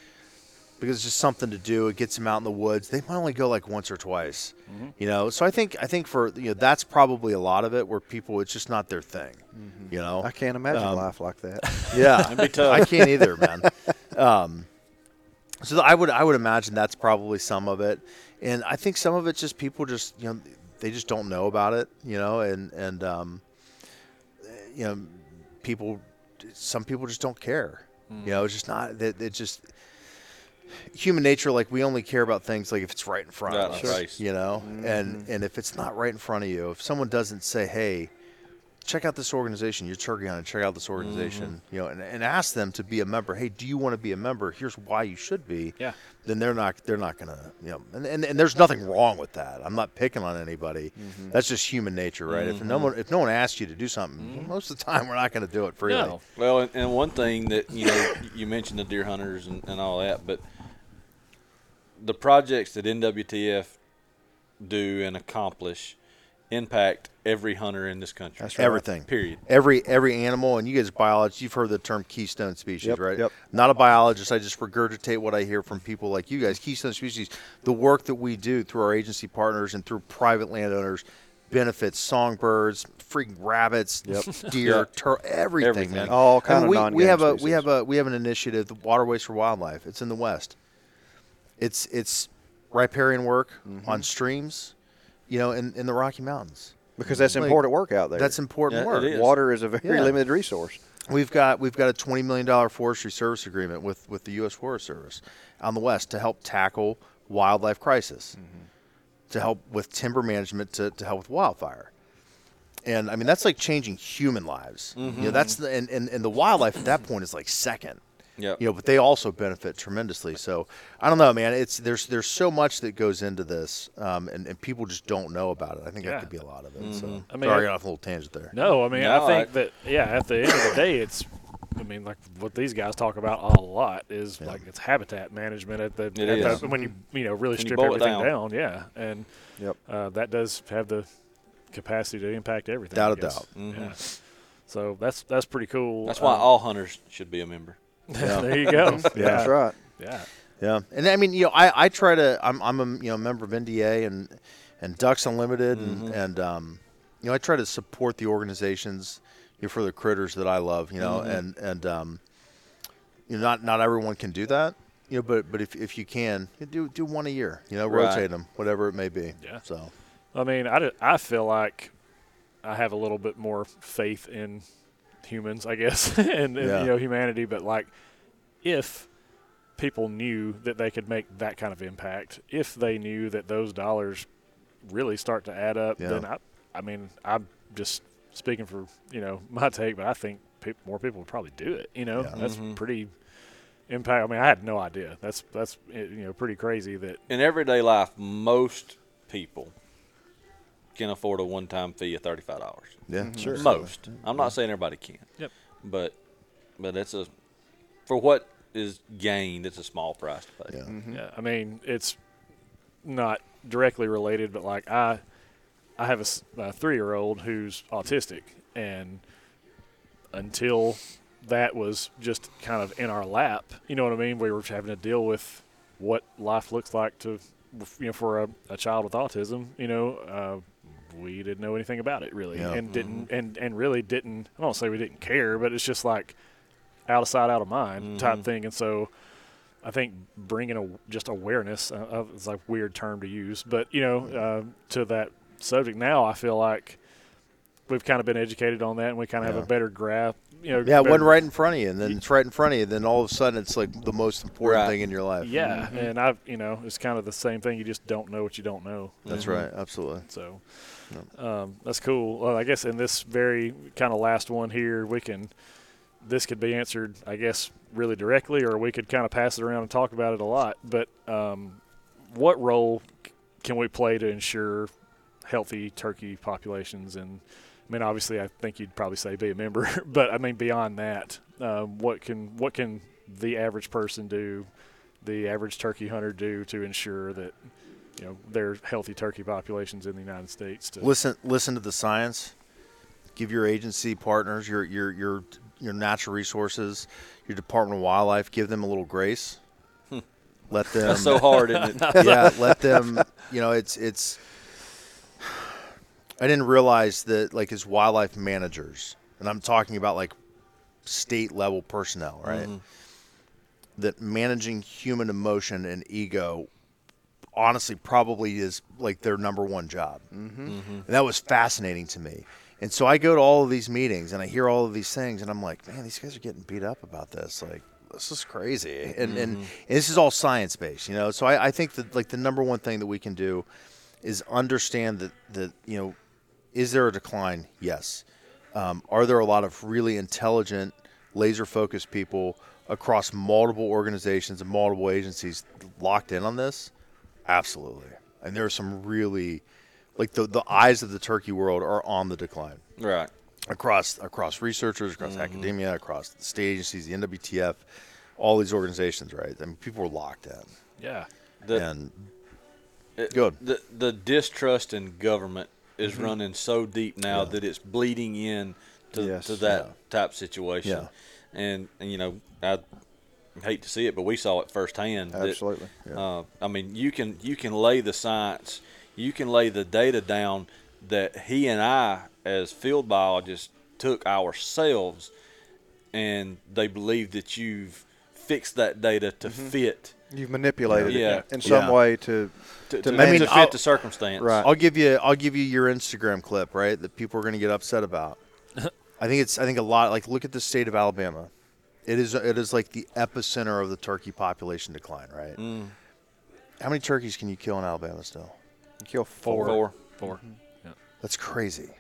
because it's just something to do. It gets them out in the woods. They might only go like once or twice, Mm-hmm. you know. So I think I think for you know that's probably a lot of it where people it's just not their thing, you know. I can't imagine Um, life like that. Yeah, It'd be tough. I can't either, man. Um, so I would I would imagine that's probably some of it, and I think some of it's just people just you know they just don't know about it, you know, and and um, you know people some people just don't care, you know, it's just not that it just human nature like we only care about things like if it's right in front Right of in us our face. you know? And mm-hmm. and if it's not right in front of you if someone doesn't say hey check out this organization you're turkey hunting check out this organization mm-hmm. you know and, and ask them to be a member hey do you want to be a member? Here's why you should be Yeah. then they're not they're not gonna you know and, and, and there's nothing wrong with that. I'm not picking on anybody. Mm-hmm. That's just human nature right? If no one if no one asks you to do something most of the time we're not going to do it freely. No. Well, and, and one thing that you know, you mentioned the deer hunters and, and all that, but the projects that NWTF do and accomplish impact every hunter in this country. That's right. everything Period. every every animal and you guys biologists you've heard the term keystone species Yep, right yep. not a biologist i just regurgitate what i hear from people like you guys keystone species the work that we do through our agency partners and through private landowners benefits songbirds freaking rabbits deer Yep. tur- everything, Everything. man All I kind mean, of we, we have a non-game we have a we have an initiative the waterways for wildlife it's in the west it's it's riparian work Mm-hmm. on streams you know in, in the rocky mountains because that's Like, important work out there. that's important Yeah, work it is. Water is a very Yeah. limited resource. We've got we've got a twenty million dollar forestry service agreement with with the U.S. Forest Service on the west to help tackle wildlife crisis, Mm-hmm. to help with timber management, to, to help with wildfire. and I mean that's like changing human lives. You know, that's the, and, and and the wildlife at that point is like second. Yep. You know, but they also benefit tremendously. So I don't know, man. It's there's there's so much that goes into this, um, and and people just don't know about it. I think Yeah. that could be a lot of it. So I mean, sorry, I I- got off a little tangent there. No, I mean, No, I think I- that yeah. At the end of the day, it's. I mean, like what these guys talk about a lot is like it's habitat management at the, It at is. the when you you know really When strip everything down. down. Yeah, and Yep. uh, that does have the capacity to impact everything. Without a guess. doubt. Mhm. Yeah. So that's that's pretty cool. That's why Um, all hunters should be a member. there you go. That's yeah. right. Yeah. Yeah, and I mean, you know, I, I try to. I'm I'm a you know member of NDA and and Ducks Unlimited, and and um, you know, I try to support the organizations you know, for the critters that I love. You know, and and um, you know, not not everyone can do that. You know, but but if if you can, you do do one a year. You know, Right. rotate them, whatever it may be. Yeah. So I mean, I, d- I feel like I have a little bit more faith in humans, I guess, and, and Yeah. you know humanity. But like, if people knew that they could make that kind of impact, if they knew that those dollars really start to add up, Yeah. then I, I mean, I'm just speaking for you know my take, but I think peop more people would probably do it. You know, Yeah. that's Mhm. pretty impact. I mean, I had no idea. That's that's eh, you know pretty crazy that In everyday life, most people can afford a one-time fee of thirty-five dollars. yeah, sure. Most. I'm not saying everybody can. Yep. But but it's a for what is gained, it's a small price to pay. Yeah. Mm-hmm. Yeah, I mean it's not directly related, but like I, I have a three-year-old who's autistic, and until that was just kind of in our lap, you know what I mean? We were having to deal with what life looks like to, you know, for a, a child with autism. You know, uh, we didn't know anything about it really, Yeah. and didn't, and and really didn't. I don't say we didn't care, but it's just like out of sight, out of mind type Mhm. thing, and so. I think bringing a, just awareness uh, of it's like a weird term to use, but you know, uh, to that subject now, I feel like we've kind of been educated on that, and we kind of have a better grasp. You know, Yeah, it right in front of you, and then it's right in front of you. and Then all of a sudden, it's like the most important Right. thing in your life. Yeah, and I've you know, it's kind of the same thing. You just don't know what you don't know. that's Mhm. right. Absolutely. So um, that's cool. Well, I guess in this very kind of last one here, we can. This could be answered, I guess, really directly, or we could kind of pass it around and talk about it a lot. But um, what role can we play to ensure healthy turkey populations? And I mean, obviously, I think you'd probably say be a member, but I mean, beyond that, um, what can what can the average person do, the average turkey hunter do to ensure that you know there's healthy turkey populations in the United States? To, Listen, listen to the science. Give your agency partners, your your your your natural resources, your Department of Wildlife, give them a little grace. Hmm. Let them. That's so hard, isn't it? yeah, let them. You know, it's it's. I didn't realize that like as wildlife managers, and I'm talking about like state level personnel, right? Mm-hmm. That managing human emotion and ego, honestly, probably is like their number one job. Mm-hmm. And that was fascinating to me. And so I go to all of these meetings and I hear all of these things, and I'm like, man, these guys are getting beat up about this. Like, this is crazy. And and, and this is all science based, you know. So I, I think that like the number one thing that we can do is understand that that you know, is there a decline? Yes. Um, are there a lot of really intelligent, laser focused people across multiple organizations and multiple agencies locked in on this? Absolutely. And there are some really, like the the eyes of the turkey world are on the decline Right. across across researchers, across academia, across the state agencies, the NWTF, all these organizations. Right? I mean, people were locked in, yeah, The, and it- Good. The the distrust in government is Mm-hmm. running so deep now that it's bleeding in to, Yes. to that Yeah. type situation. Yeah. And, and you know, I hate to see it, but we saw it firsthand. that, Absolutely. Yeah. Uh, I mean, you can you can lay the science, you can lay the data down that he and I, as field biologists, took ourselves, and they believe that you've fixed that data to fit You've manipulated Yeah. it in some Yeah. way to. to, To to, make- I mean, fit I'll- the circumstance. Right. I'll give you I'll give you your Instagram clip, right? That people are going to get upset about. I think it's I think a lot. Like, look at the state of Alabama. It is it is like the epicenter of the turkey population decline, right? Mm. How many turkeys can you kill in Alabama still? Kill four. Four. four. Mm-hmm. That's crazy.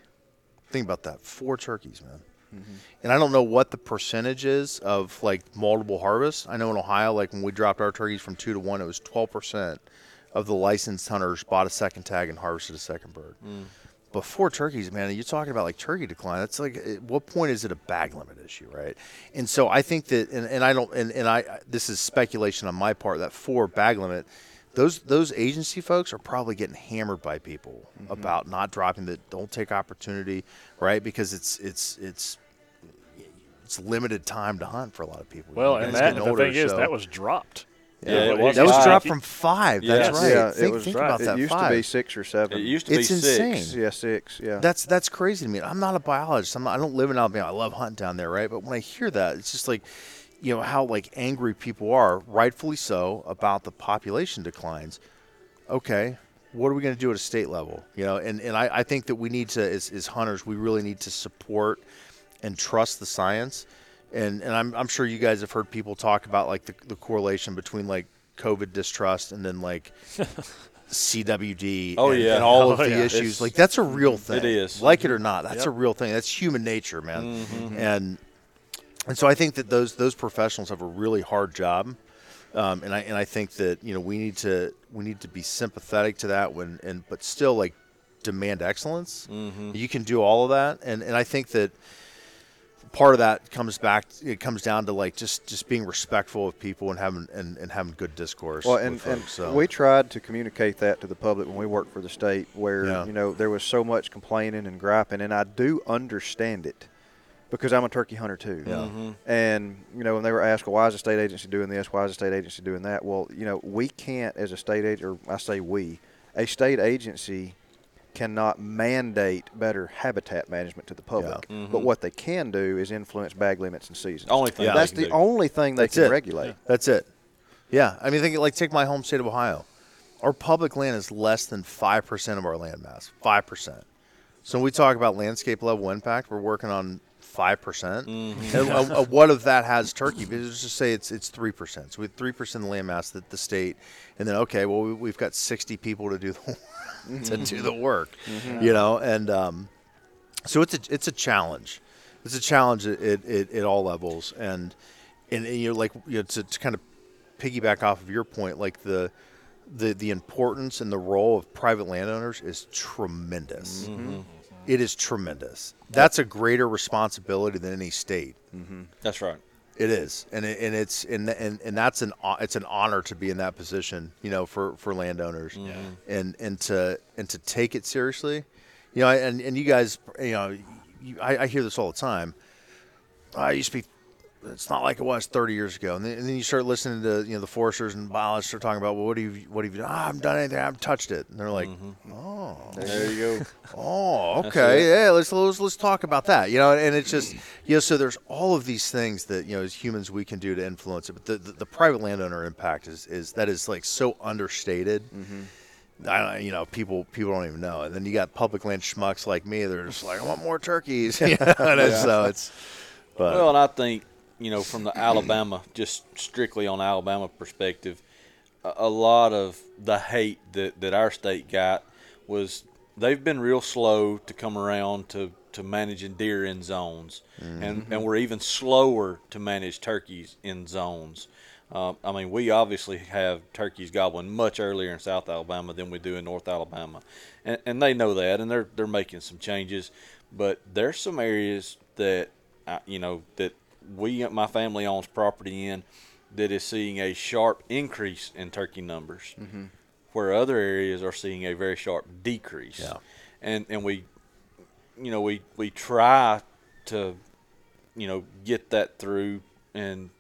Think about that. Four turkeys, man. Mm-hmm. And I don't know what the percentage is of like multiple harvests. I know in Ohio, like when we dropped our turkeys from two to one, it was 12% of the licensed hunters bought a second tag and harvested a second bird. But four turkeys, man, you're talking about like turkey decline. That's like, at what point is it a bag limit issue, right? And so I think that, and, and I don't, and, and I, this is speculation on my part, that four bag limit, those those agency folks are probably getting hammered by people mm-hmm. about not dropping the don't take opportunity, right? Because it's it's it's it's limited time to hunt for a lot of people. Well, You and that getting the older, thing is so- that was dropped. Yeah, it was that was five. dropped from five. That's Yes. right. Yeah, think, it was think right. about it that used five. to be six or seven. It used to It's be insane. six. yeah, six. Yeah. That's that's crazy to me. I'm not a biologist. I'm not, I don't live in Alabama. I love hunting down there, right? But when I hear that, it's just like, you know, how like angry people are, rightfully so, about the population declines. Okay, what are we going to do at a state level? You know, and, and I, I think that we need to, as, as hunters, we really need to support and trust the science. And and I'm, I'm sure you guys have heard people talk about like the, the correlation between like COVID distrust and then like CWD Oh, and, yeah. and all Oh, of the yeah. issues. It's- like that's a real thing. It is. Like it or not, that's Yep. a real thing. That's human nature, man. Mm-hmm. And and so I think that those those professionals have a really hard job. Um, and I and I think that you know we need to we need to be sympathetic to that when and but still like demand excellence. Mm-hmm. You can do all of that, and and I think that part of that comes back. It comes down to like just just being respectful of people and having and, and having good discourse. Well, with and, and so. we tried to communicate that to the public when we worked for the state, where Yeah. you know there was so much complaining and griping, and I do understand it because I'm a turkey hunter too. Yeah. Mm-hmm. And you know, when they were asked, well, "Why is the state agency doing this? Why is the state agency doing that?" Well, you know, we can't, as a state agent, or I say we, a state agency cannot mandate better habitat management to the public. Mhm. But what they can do is influence bag limits and seasons. Only thing Yeah. That's the do. only thing they That's can it. regulate. That's it. Yeah, I mean, think like take my home state of Ohio. Our public land is less than five percent of our land mass. Five percent. So when we talk about landscape level impact, we're working on five percent. Mm-hmm. Uh, uh, what if that has turkey? Let's just say it's it's three percent. So we have three percent of the land mass that the state, and then okay, well we, we've got sixty people to do the to do the work, you know, and um, so it's a it's a challenge. It's a challenge at, at, at, all levels, and and, and you know, like you know, to, to kind of piggyback off of your point, like the the the importance and the role of private landowners is tremendous. It is tremendous. That's a greater responsibility than any state. Mm-hmm. That's right. It is, and it, and it's and, and and that's an it's an honor to be in that position, you know, for for landowners, mm-hmm. and and to and to take it seriously, you know, and and you guys, you know, you, I, I hear this all the time. I used to be. It's not like it was 30 years ago, and then, and then you start listening to you know the foresters and biologists are talking about, well, what do you what have you done? Ah, I haven't done anything. I haven't touched it, and they're like, oh, There you go. Oh, okay. Yeah, let's, let's let's talk about that. You know, and it's just you know, so there's all of these things that you know as humans we can do to influence it. But the the, the private landowner impact is is that is like so understated. I don't, you know, people people don't even know. And then you got public land schmucks like me. They're just like, I want more turkeys. You know, and it's- So it's, but Well, and I think you know from the Alabama, just strictly on Alabama perspective, a, a lot of the hate that that our state got was they've been real slow to come around to to managing deer in zones, and and we're even slower to manage turkeys in zones. Um, I mean, we obviously have turkeys gobbling much earlier in South Alabama than we do in North Alabama, and, and they know that, and they're they're making some changes. But there's some areas that I, you know that we, my family owns property in, that is seeing a sharp increase in turkey numbers, where other areas are seeing a very sharp decrease. Yeah. And and we, you know, we we try to, you know, get that through, and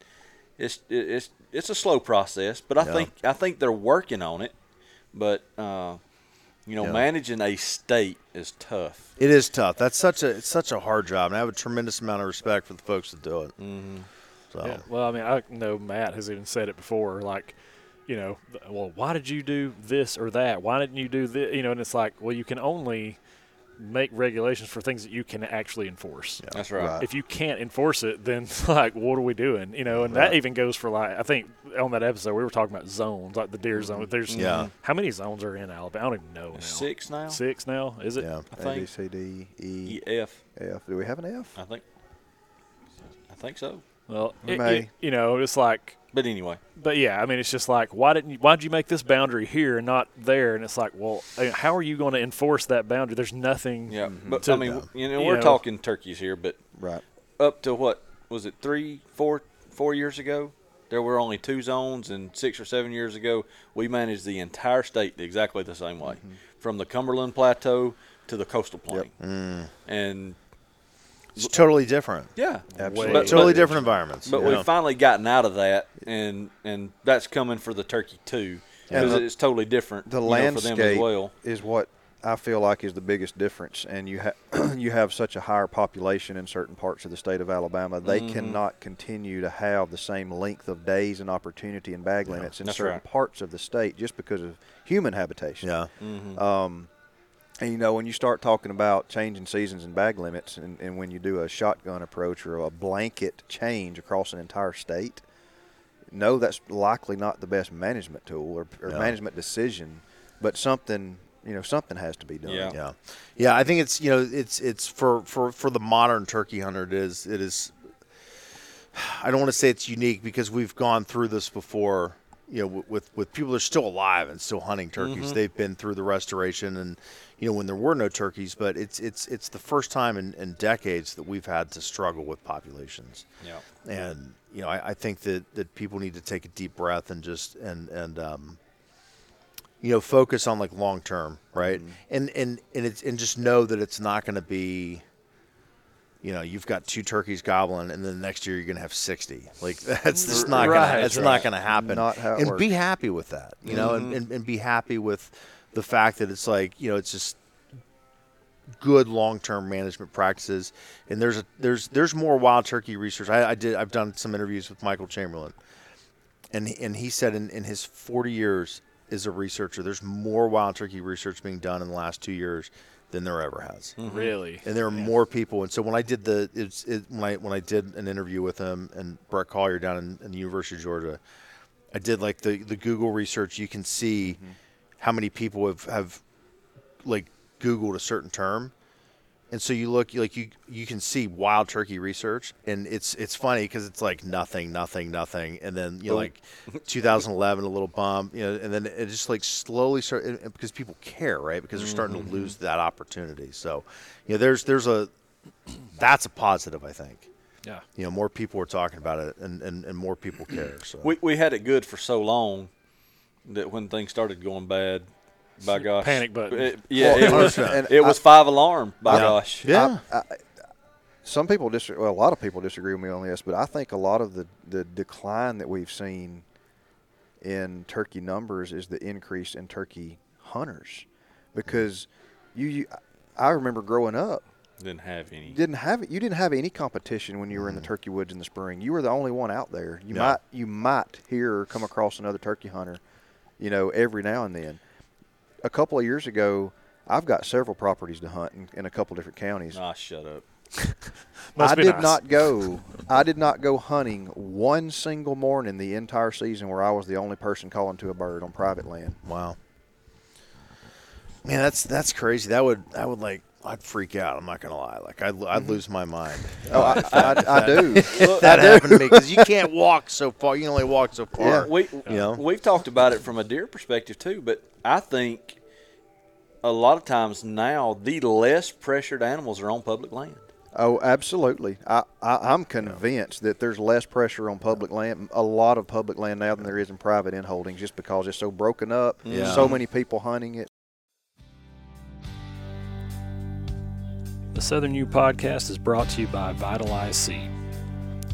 it's it's it's a slow process, but I Yeah. think I think they're working on it. But uh, you know, Yeah. managing a state is tough. it is tough. That's such a it's such a hard job, and I have a tremendous amount of respect for the folks that do it. Mm-hmm. So Yeah. Well, I mean, I know Matt has even said it before. Like, you know, well, why did you do this or that? Why didn't you do this? You know, and it's like, well, you can only make regulations for things that you can actually enforce. That's right. Right. If you can't enforce it, then like what are we doing? You know, and that even goes for like I think on that episode we were talking about zones, like the deer zone. There's Yeah. how many zones are in Alabama? I don't even know now. Six now. Six now? Is it? Yeah. I A, B, think. C, D, E, E, F. F. Do we have an F? I think. I think so. Well, it- it- you know, it's like But anyway, but yeah, I mean, it's just like, why didn't you, why'd you make this boundary here and not there? And it's like, well, I mean, how are you going to enforce that boundary? There's nothing. yeah. But To- I mean, you know, you we're know. talking turkeys here, but Right. up to what was it three, four, four years ago? There were only two zones, and six or seven years ago, we managed the entire state exactly the same way, mm-hmm. from the Cumberland Plateau to the coastal plain. Mm. And It's totally different. yeah, Absolutely. But- totally but- different environments. But you know? we've finally gotten out of that, and and that's coming for the turkey too, because it's totally different. The you know, for them landscape as well. is what I feel like is the biggest difference, and you have you have such a higher population in certain parts of the state of Alabama. They Mm-hmm. cannot continue to have the same length of days and opportunity and bag limits in that's certain right. parts of the state just because of human habitation. yeah. Um, and you know, when you start talking about changing seasons and bag limits, and, and when you do a shotgun approach or a blanket change across an entire state, no, that's likely not the best management tool or, or Yeah. management decision, but something, you know, something has to be done. Yeah. Yeah, yeah. I think it's you know it's it's for for for the modern turkey hunter. It is it is. I don't want to say it's unique because we've gone through this before. You know, with with, people that are still alive and still hunting turkeys. They've been through the restoration and you know when there were no turkeys. But it's it's it's the first time in, in decades that we've had to struggle with populations. Yeah. And you know, I, I think that, that people need to take a deep breath and just and and um, you know focus on like long term, right? And and and it's and just know that it's not going to be. You know, you've got two turkeys gobbling, and then the next year you're going to have sixty. Like that's just not Right, gonna, that's right. not going to happen. Not and be happy with that, you know, and, and, and be happy with the fact that it's like you know it's just good long-term management practices. And there's a there's there's more wild turkey research. I, I did I've done some interviews with Michael Chamberlain, and he- and he said in, in his 40 years as a researcher, there's more wild turkey research being done in the last two years than there ever has. Mm-hmm. Really? And there are more people. And so when I did the it's it, when I when I did an interview with him and Bret Collier down in, in the University of Georgia, I did like the the Google research. You can see mm-hmm. how many people have have like Googled a certain term. And so you look like you you can see wild turkey research, and it's it's funny because it's like nothing, nothing, nothing, and then you know like 2011 a little bump, you know, and then it just like slowly start because people care, right? Because they're starting to mm-hmm. lose that opportunity. So, you know, there's there's a that's a positive, I think. Yeah. You know, more people are talking about it, and and, and more people care. So We we had it good for so long that when things started going bad, by gosh, Panic button. it- yeah, Well, it was and it was five alarm. By Yeah. gosh, yeah, Some people disagree. Well, a lot of people disagree with me on this, but I think a lot of the the decline that we've seen in turkey numbers is the increase in turkey hunters, because you, you I remember growing up didn't have any. Didn't have it. You didn't have any competition when you were in the mm-hmm. turkey woods in the spring. You were the only one out there. You Yeah. might you might hear or come across another turkey hunter, you know, every now and then. A couple of years ago, I've got several properties to hunt in, in a couple different counties. Ah, shut up. Must I be did nice. not go. I did not go hunting one single morning the entire season where I was the only person calling to a bird on private land. wow. Man, that's that's crazy. That would that would like I'd freak out. I'm not gonna lie. Like I'd, I'd mm-hmm. lose my mind. Oh, I, I, I do. that happened to me because you can't walk so far. You can only walk so far. We You know? we've talked about it from a deer perspective too, but I think a lot of times now the less pressured animals are on public land. Oh, absolutely. I, I, I'm convinced that there's less pressure on public land, a lot of public land now than there is in private in holdings, just because it's so broken up. Yeah. So many people hunting it. The Southern U podcast is brought to you by Vitalize Seed.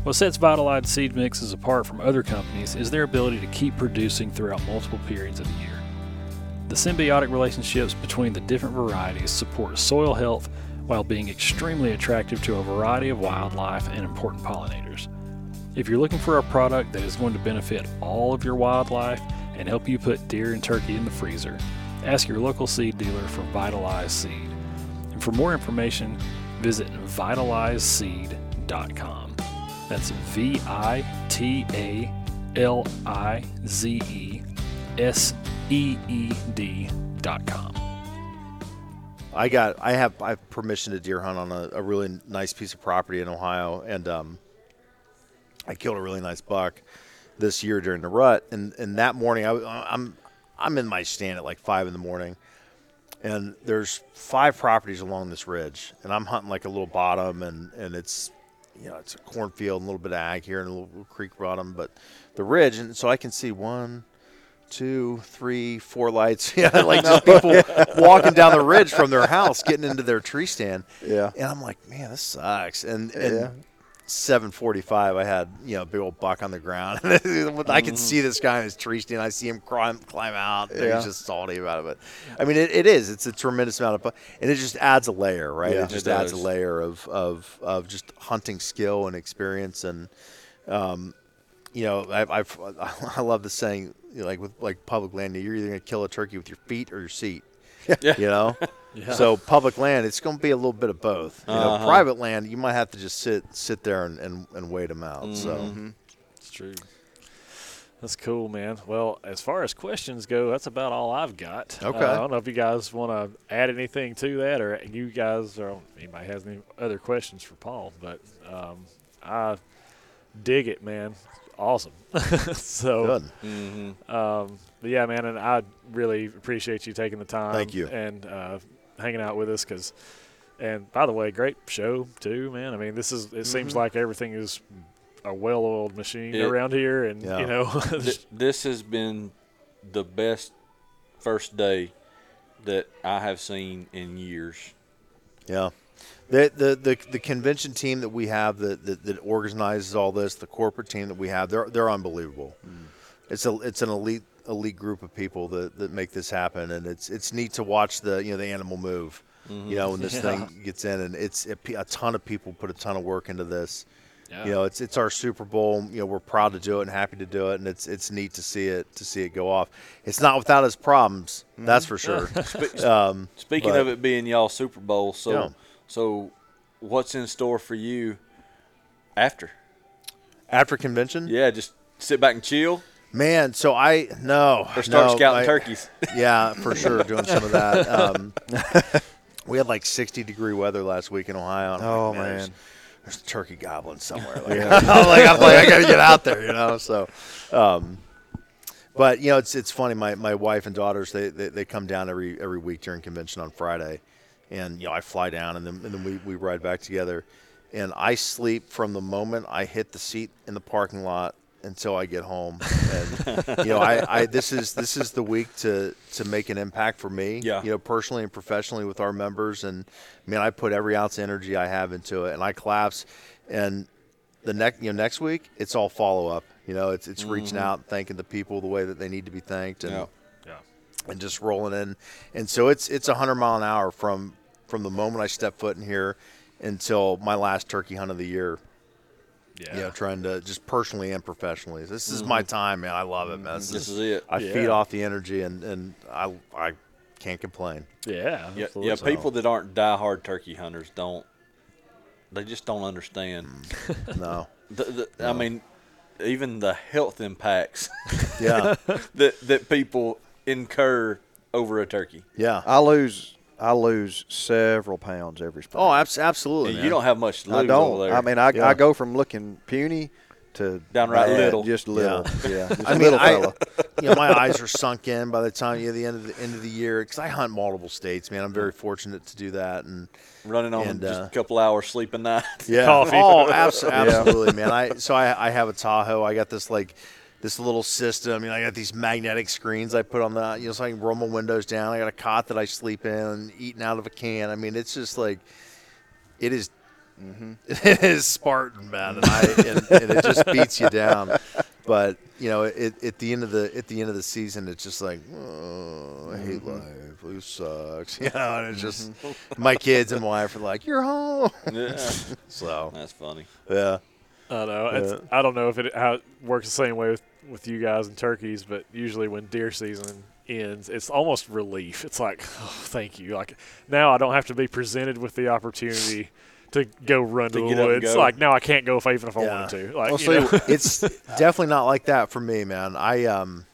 What sets Vitalize Seed Mixes apart from other companies is their ability to keep producing throughout multiple periods of the year. The symbiotic relationships between the different varieties support soil health while being extremely attractive to a variety of wildlife and important pollinators. If you're looking for a product that is going to benefit all of your wildlife and help you put deer and turkey in the freezer, ask your local seed dealer for Vitalize Seed. For more information, visit vitalizeseed.com. That's V I T A L I Z E S E E D.com. I got I have I have permission to deer hunt on a, a really nice piece of property in Ohio, and um, I killed a really nice buck this year during the rut. And and that morning, I, I'm I'm in my stand at like five in the morning, and there's five properties along this ridge, and I'm hunting like a little bottom, and and it's you know it's a cornfield, and a little bit of ag here, and a little, creek bottom, but the ridge, and so I can see one, two, three, four lights. Yeah, like just people walking down the ridge from their house, getting into their tree stand. Yeah. And I'm like, man, this sucks. And and Yeah. 7:45, I had you know a big old buck on the ground. I could see this guy in his tree stand. I see him climb climb out. Yeah. He's just salty about it. But I mean, it, it is. It's a tremendous amount of, and it just adds a layer, right? Yeah. it just It adds a layer of of of just hunting skill and experience and. Um, you know, I've, I've I love the saying, you know, like with like public land, you're either going to kill a turkey with your feet or your seat. Yeah. You know, so public land, it's going to be a little bit of both. You Uh-huh. private land, you might have to just sit sit there and, and, and wait them out. So Mm-hmm. It's true. That's cool, man. Well, as far as questions go, that's about all I've got. Uh, Okay. I don't know if you guys want to add anything to that, or you guys, or anybody has any other questions for Paul. But um, I dig it, man. Awesome. so, good. Mm-hmm. um, but yeah, man, and I really appreciate you taking the time. Thank you. and uh, hanging out with us because. And by the way, great show too, man. I mean, this is. It seems mm-hmm. like everything is a well-oiled machine It- around here, and Yeah. you know, Th- this has been the best first day that I have seen in years. Yeah. The, the, the, the convention team that we have that, that, that organizes all this, the corporate team that we have, they're, they're unbelievable. Mm. It's a it's an elite elite group of people that, that make this happen, and it's it's neat to watch the you know the animal move. You know when this thing gets in, and it's a, a ton of people put a ton of work into this. Yeah. You know, it's it's our Super Bowl. You know, we're proud to do it and happy to do it, and it's it's neat to see it to see it go off. It's not without its problems, that's for sure. um, Speaking But- of it being y'all Super Bowl, so Yeah. so what's in store for you after? after convention, Yeah, just sit back and chill, man. So I no or start no, scouting I- turkeys. Yeah, for sure, doing some of that. Um, we had like 60 degree weather last week in Ohio. I'm Oh, like, man. there's, there's a turkey goblin somewhere. Like, I'm like, I'm like, I gotta get out there, you know. So, um, but you know, it's it's funny. My, my wife and daughters they, they, they come down every every week during convention on Friday, and you know I fly down and then and then we, we ride back together, and I sleep from the moment I hit the seat in the parking lot until I get home. And you know, I, I this is this is the week to to make an impact for me. Yeah. You know, personally and professionally with our members, and man, I put every ounce of energy I have into it, and I collapse. And the next you know next week it's all follow up. You know, it's it's reaching mm-hmm. out, and thanking the people the way that they need to be thanked, and Yeah. yeah. and just rolling in. And so it's it's a hundred mile an hour from from the moment I step foot in here until my last turkey hunt of the year. Yeah. You know, trying to just personally and professionally. This is my mm-hmm. time, man. I love it, man. This, This is, is it. I Yeah. feed off the energy, and and I I can't complain. Yeah. Yeah, yeah. People that aren't diehard turkey hunters don't. They just don't understand. Mm. No, The, the, I mean, even the health impacts yeah, that that people incur over a turkey. yeah. I lose I lose several pounds every spring. Oh, abs- absolutely. you don't have much to lose I don't. over there. I mean, I, Yeah. I go from looking puny to Downright bad, little. just little. Yeah, just I a mean, little I, fella. you know, my eyes are sunk in by the time you get the end of the end of the year because I hunt multiple states, man. I'm very fortunate to do that, and running on and, just uh, a couple hours sleep a night. yeah, Coffee. Oh, abso- absolutely, man. I so I, I have a Tahoe. I got this like this little system. You know, I got these magnetic screens I put on the you know, so I can roll my windows down. I got a cot that I sleep in, eating out of a can. I mean, it's just like it is. Mm-hmm, it is Spartan, man, and, I, and, and it just beats you down. But you know, it, at the end of the at the end of the season, it's just like, oh, I hate mm-hmm. life. Life sucks. You know, and it's just mm-hmm. my kids and wife are like, "You're home." yeah, So that's funny. yeah, I don't know. It's, I don't know if it how it works the same way with, with you guys and turkeys, but usually when deer season ends, it's almost relief. It's like, oh, thank you. Like now I don't have to be presented with the opportunity to go run to, To the get up and woods. go. Like now I can't go if I even if I Yeah. wanted to. Like Well, you know. it's definitely not like that for me, man. I um,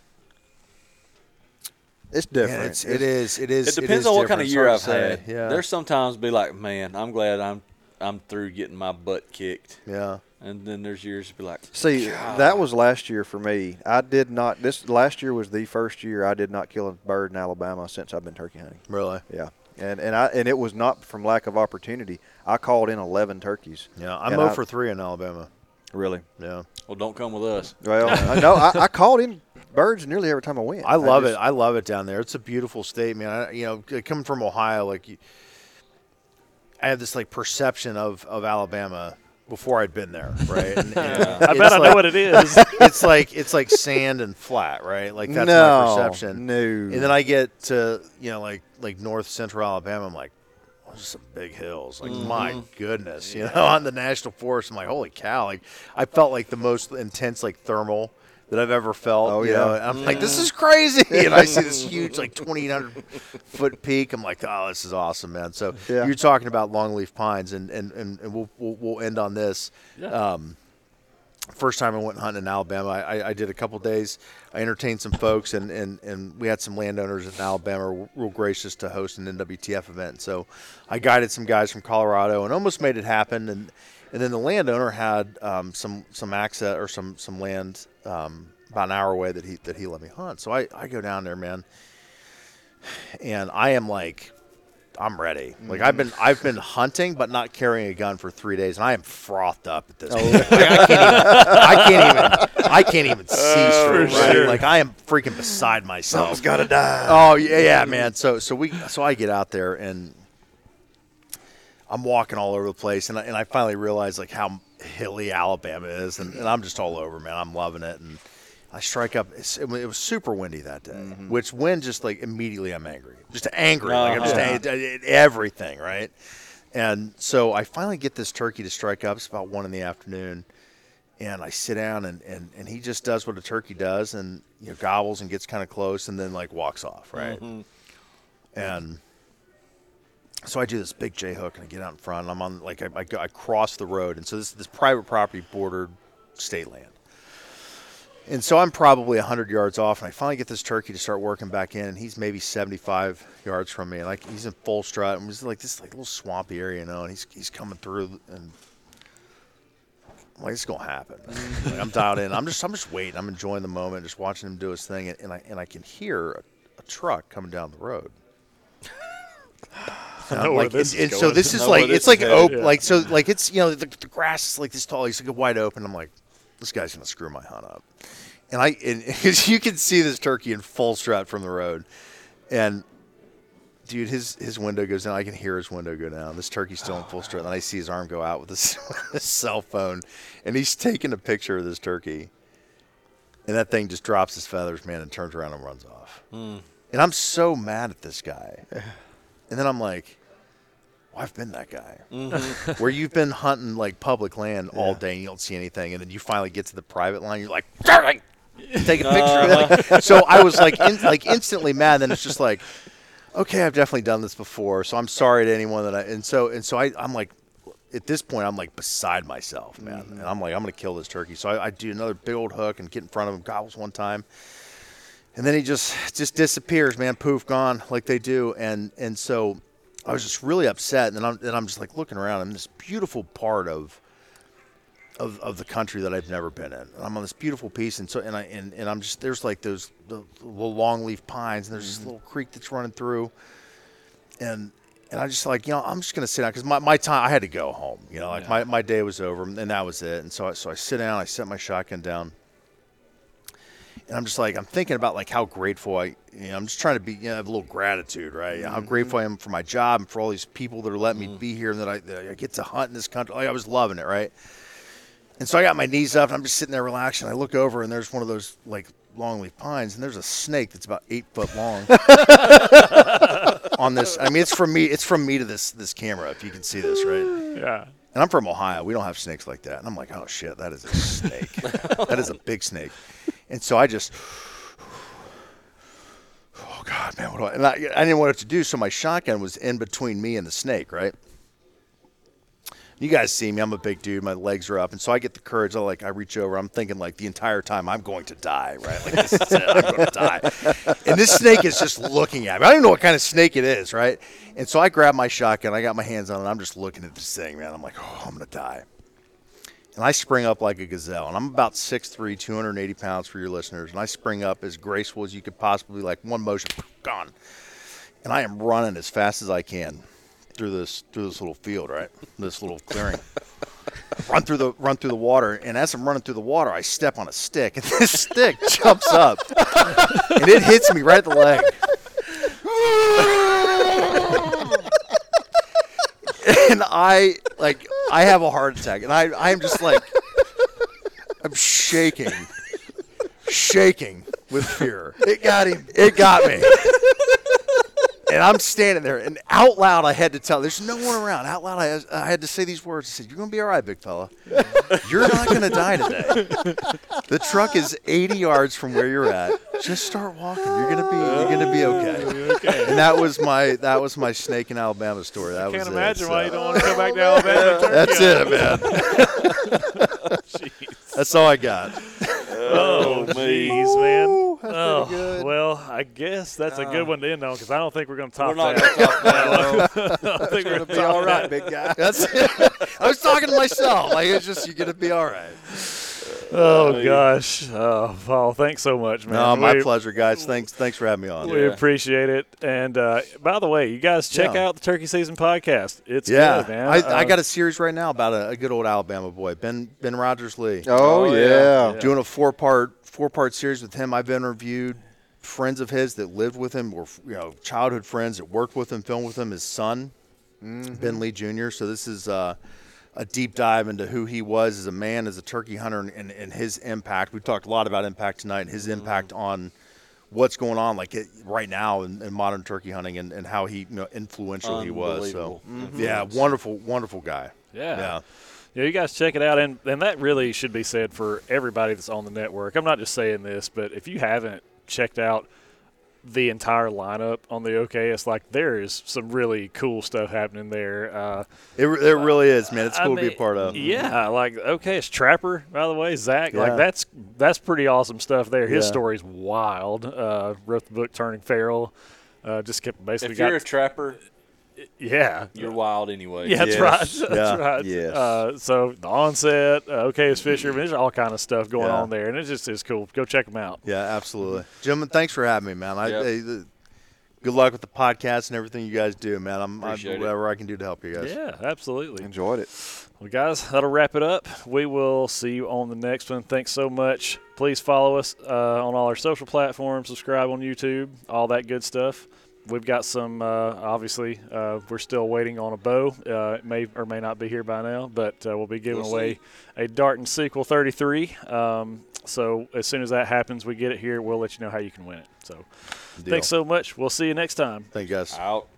It's different. man, it's, it is, it is. It depends is on what kind of year I've It's had. Yeah, There's sometimes be like, man, I'm glad I'm I'm through getting my butt kicked, yeah. And then there's years to be like, See, that was last year for me. I did not. This last year was the first year I did not kill a bird in Alabama since I've been turkey hunting. Really. Yeah, and and I and it was not from lack of opportunity. I called in eleven turkeys. Yeah, I'm And 0 for three in Alabama. Really? Yeah, well, don't come with us. Well, I know I, I called in birds nearly every time I went. I love just- it. I love it down there. It's a beautiful state, man. I, you know, coming from Ohio, like you, I had this like perception of of Alabama before I'd been there, right? And, and I it's bet I know what it is. it's like it's like sand and flat, right? Like that's no, my perception. No, And then I get to you know like like north central Alabama. I'm like, oh, there's some big hills. Like mm-hmm. my goodness, you know, on the national forest. I'm like, holy cow! Like I felt like the most intense like thermal that I've ever felt. Oh, you yeah. know? I'm like, this is crazy. and I see this huge like 2,800 foot peak. I'm like, oh, this is awesome, man. So Yeah. you're talking about longleaf pines, and and and, and we'll, we'll we'll end on this. Um, first time I went hunting in Alabama, I, I, I did a couple days. I entertained some folks, and, and, and we had some landowners in Alabama were real gracious to host an NWTF event. So I guided some guys from Colorado and almost made it happen. And and then the landowner had um, some some access or some some land um, about an hour away that he that he let me hunt. So I, I go down there, man, and I am like. I'm ready. Like I've been, I've been hunting, but not carrying a gun for three days, and I am frothed up at this point. Like, I can't even, I can't even, I can't even see straight. right? sure. Like I am freaking beside myself. Something's got to die. Oh yeah, yeah, man. So so we so I get out there and I'm walking all over the place, and I, and I finally realize like how hilly Alabama is, and, and I'm just all over, man. I'm loving it, and I strike up. It, was- super windy that day, which wind just like immediately I'm angry, just angry, like I'm just Uh-huh. everything, right? And so I finally get this turkey to strike up. It's about one in the afternoon. And I sit down and, and, and he just does what a turkey does and you know gobbles and gets kind of close and then like walks off, right? And so I do this big J hook and I get out in front. And I'm on like I, I, go, I cross the road, and so this this private property bordered state land. And so I'm probably 100 yards off, and I finally get this turkey to start working back in, and he's maybe 75 yards from me, and like he's in full strut, and he's like this like little swampy area, you know, and he's he's coming through, and I'm like it's gonna happen. Like, I'm dialed in. I'm just I'm just waiting. I'm enjoying the moment, just watching him do his thing, and, and I and I can hear a, a truck coming down the road. And I'm where like, this and- so this is like it's like open, yeah. like so like it's you know the, the grass is like this tall, it's like wide open. I'm like, this guy's gonna screw my hunt up, and I and you can see this turkey in full strut from the road, and dude, his his window goes down. I can hear his window go down. This turkey's still in full strut, and I see his arm go out with his, his cell phone, and he's taking a picture of this turkey, and that thing just drops his feathers, man, and turns around and runs off. Hmm. And I'm so mad at this guy. And then I'm like, I've been that guy. Mm-hmm. Where you've been hunting like public land all day and you don't see anything. And then you finally get to the private line, you're like, "Darling!" take a picture. Uh-huh. Like, so I was like, in, like instantly mad. Then it's just like, okay, I've definitely done this before. So I'm sorry to anyone that I, and so, and so I, I'm like, at this point, I'm like beside myself, man. Mm-hmm. And I'm like, I'm going to kill this turkey. So I, I do another big old hook and get in front of him, gobbles one time and then he just just disappears, man. Poof, gone, like they do. And and so I was just really upset. And then I'm and I'm just like looking around. I'm in this beautiful part of of, of the country that I've never been in. And I'm on this beautiful piece, and so and I and, and I'm just there's like those the, the longleaf pines, and there's this mm-hmm. little creek that's running through, and. And I just like, you know, I'm just gonna sit down because my, my time I had to go home. You know, like my, my day was over and that was it. And so I, so I sit down, I set my shotgun down, and I'm just like I'm thinking about like how grateful I you know I'm just trying to be you know have a little gratitude right how mm-hmm. grateful I am for my job and for all these people that are letting me mm. be here and that I, that I get to hunt in this country like I was loving it right and so I got my knees up and I'm just sitting there relaxing I look over and there's one of those like longleaf pines and there's a snake that's about eight foot long on this I mean it's from me it's from me to this this camera if you can see this right yeah. and I'm from Ohio. We don't have snakes like that. And I'm like, oh shit, that is a snake. that is a big snake. And so I just, oh God, man, what do I? And I, I didn't know what to do, so my shotgun was in between me and the snake, right? You guys see me. I'm a big dude. My legs are up, and so I get the courage. I like. I reach over. I'm thinking like the entire time I'm going to die. Right? Like this is it. I'm going to die. And this snake is just looking at me. I don't even know what kind of snake it is. Right? And so I grab my shotgun. I got my hands on it. I'm just looking at this thing, man. I'm like, oh, I'm going to die. And I spring up like a gazelle. And I'm about 6'3", 280 pounds for your listeners. And I spring up as graceful as you could possibly, like one motion, gone. And I am running as fast as I can through this through this little field, right? This little clearing. run through the run through the water, and as I'm running through the water, I step on a stick, and this stick jumps up, and it hits me right at the leg. and I like I have a heart attack, and I I am just like I'm shaking, shaking with fear. It got him. It got me. And I'm standing there, and out loud I had to tell. There's no one around. Out loud I, I had to say these words. I said, "You're gonna be all right, big fella. You're not gonna die today. The truck is 80 yards from where you're at. Just start walking. You're gonna be you're gonna be okay." And that was my that was my snake in Alabama story. That Can't was imagine it, why so. you don't want to go back to Alabama. That's it, man. That's all I got. Oh, jeez, man. Ooh, that's Oh, pretty good. well, I guess that's a good one to end on because I don't think we're going to top We're not that. going to talk I think we're going to be all right, that. big guy. That's it. I was talking to myself. Like it's just you're gonna be all right. Oh gosh, oh, Paul, thanks so much, man. No, my We- pleasure, guys. Thanks, thanks for having me on. We Yeah. appreciate it. And uh, by the way, you guys check Yeah. out the Turkey Season podcast. It's Yeah, good, man. I, Uh, I got a series right now about a, a good old Alabama boy, Ben Ben Rogers Lee. Oh, Oh, yeah. yeah. Yeah. Doing a four part four part series with him. I've interviewed friends of his that lived with him, were you know childhood friends that worked with him, filmed with him. His son, mm-hmm. Ben Lee Jr. So this is uh, a deep dive into who he was as a man, as a turkey hunter, and, and, and his impact. We talked a lot about impact tonight, and his mm-hmm. impact on what's going on like it, right now in, in modern turkey hunting, and, and how he you know, influential he was. So Unbelievable yeah, mm-hmm. wonderful, wonderful guy. Yeah. Yeah. Yeah, you guys check it out, and and that really should be said for everybody that's on the network. I'm not just saying this, but if you haven't checked out the entire lineup on the OKS, like there is some really cool stuff happening there. Uh, It, re- it really is, man. It's I cool to be a part of. Yeah, like okay, it's Trapper, by the way, Zach. Yeah. Like that's that's pretty awesome stuff there. His Yeah. story's wild. Uh, wrote the book Turning Feral. Uh, just kept basically If you're a trapper, yeah. you're wild anyway. Yeah, that's Yes. right. That's Yeah. right. Yes. Uh, so the onset, uh, okay, as Fisher, I mean, there's all kind of stuff going Yeah. on there, and it just is cool. Go check them out. Yeah, absolutely. Gentlemen, thanks for having me, man. I, Yep. hey, the- good luck with the podcast and everything you guys do, man. I'm I, Appreciate it. whatever I can do to help you guys. Yeah, absolutely. Enjoyed it. Well, guys, that'll wrap it up. We will see you on the next one. Thanks so much. Please follow us uh, on all our social platforms, subscribe on YouTube, all that good stuff. We've got some, uh, obviously, uh, we're still waiting on a bow. Uh, it may or may not be here by now, but uh, we'll be giving We'll away a Darton Sequel 33. Um, so as soon as that happens, we get it here, we'll let you know how you can win it. So Deal. thanks so much. We'll see you next time. Thank you guys. Out.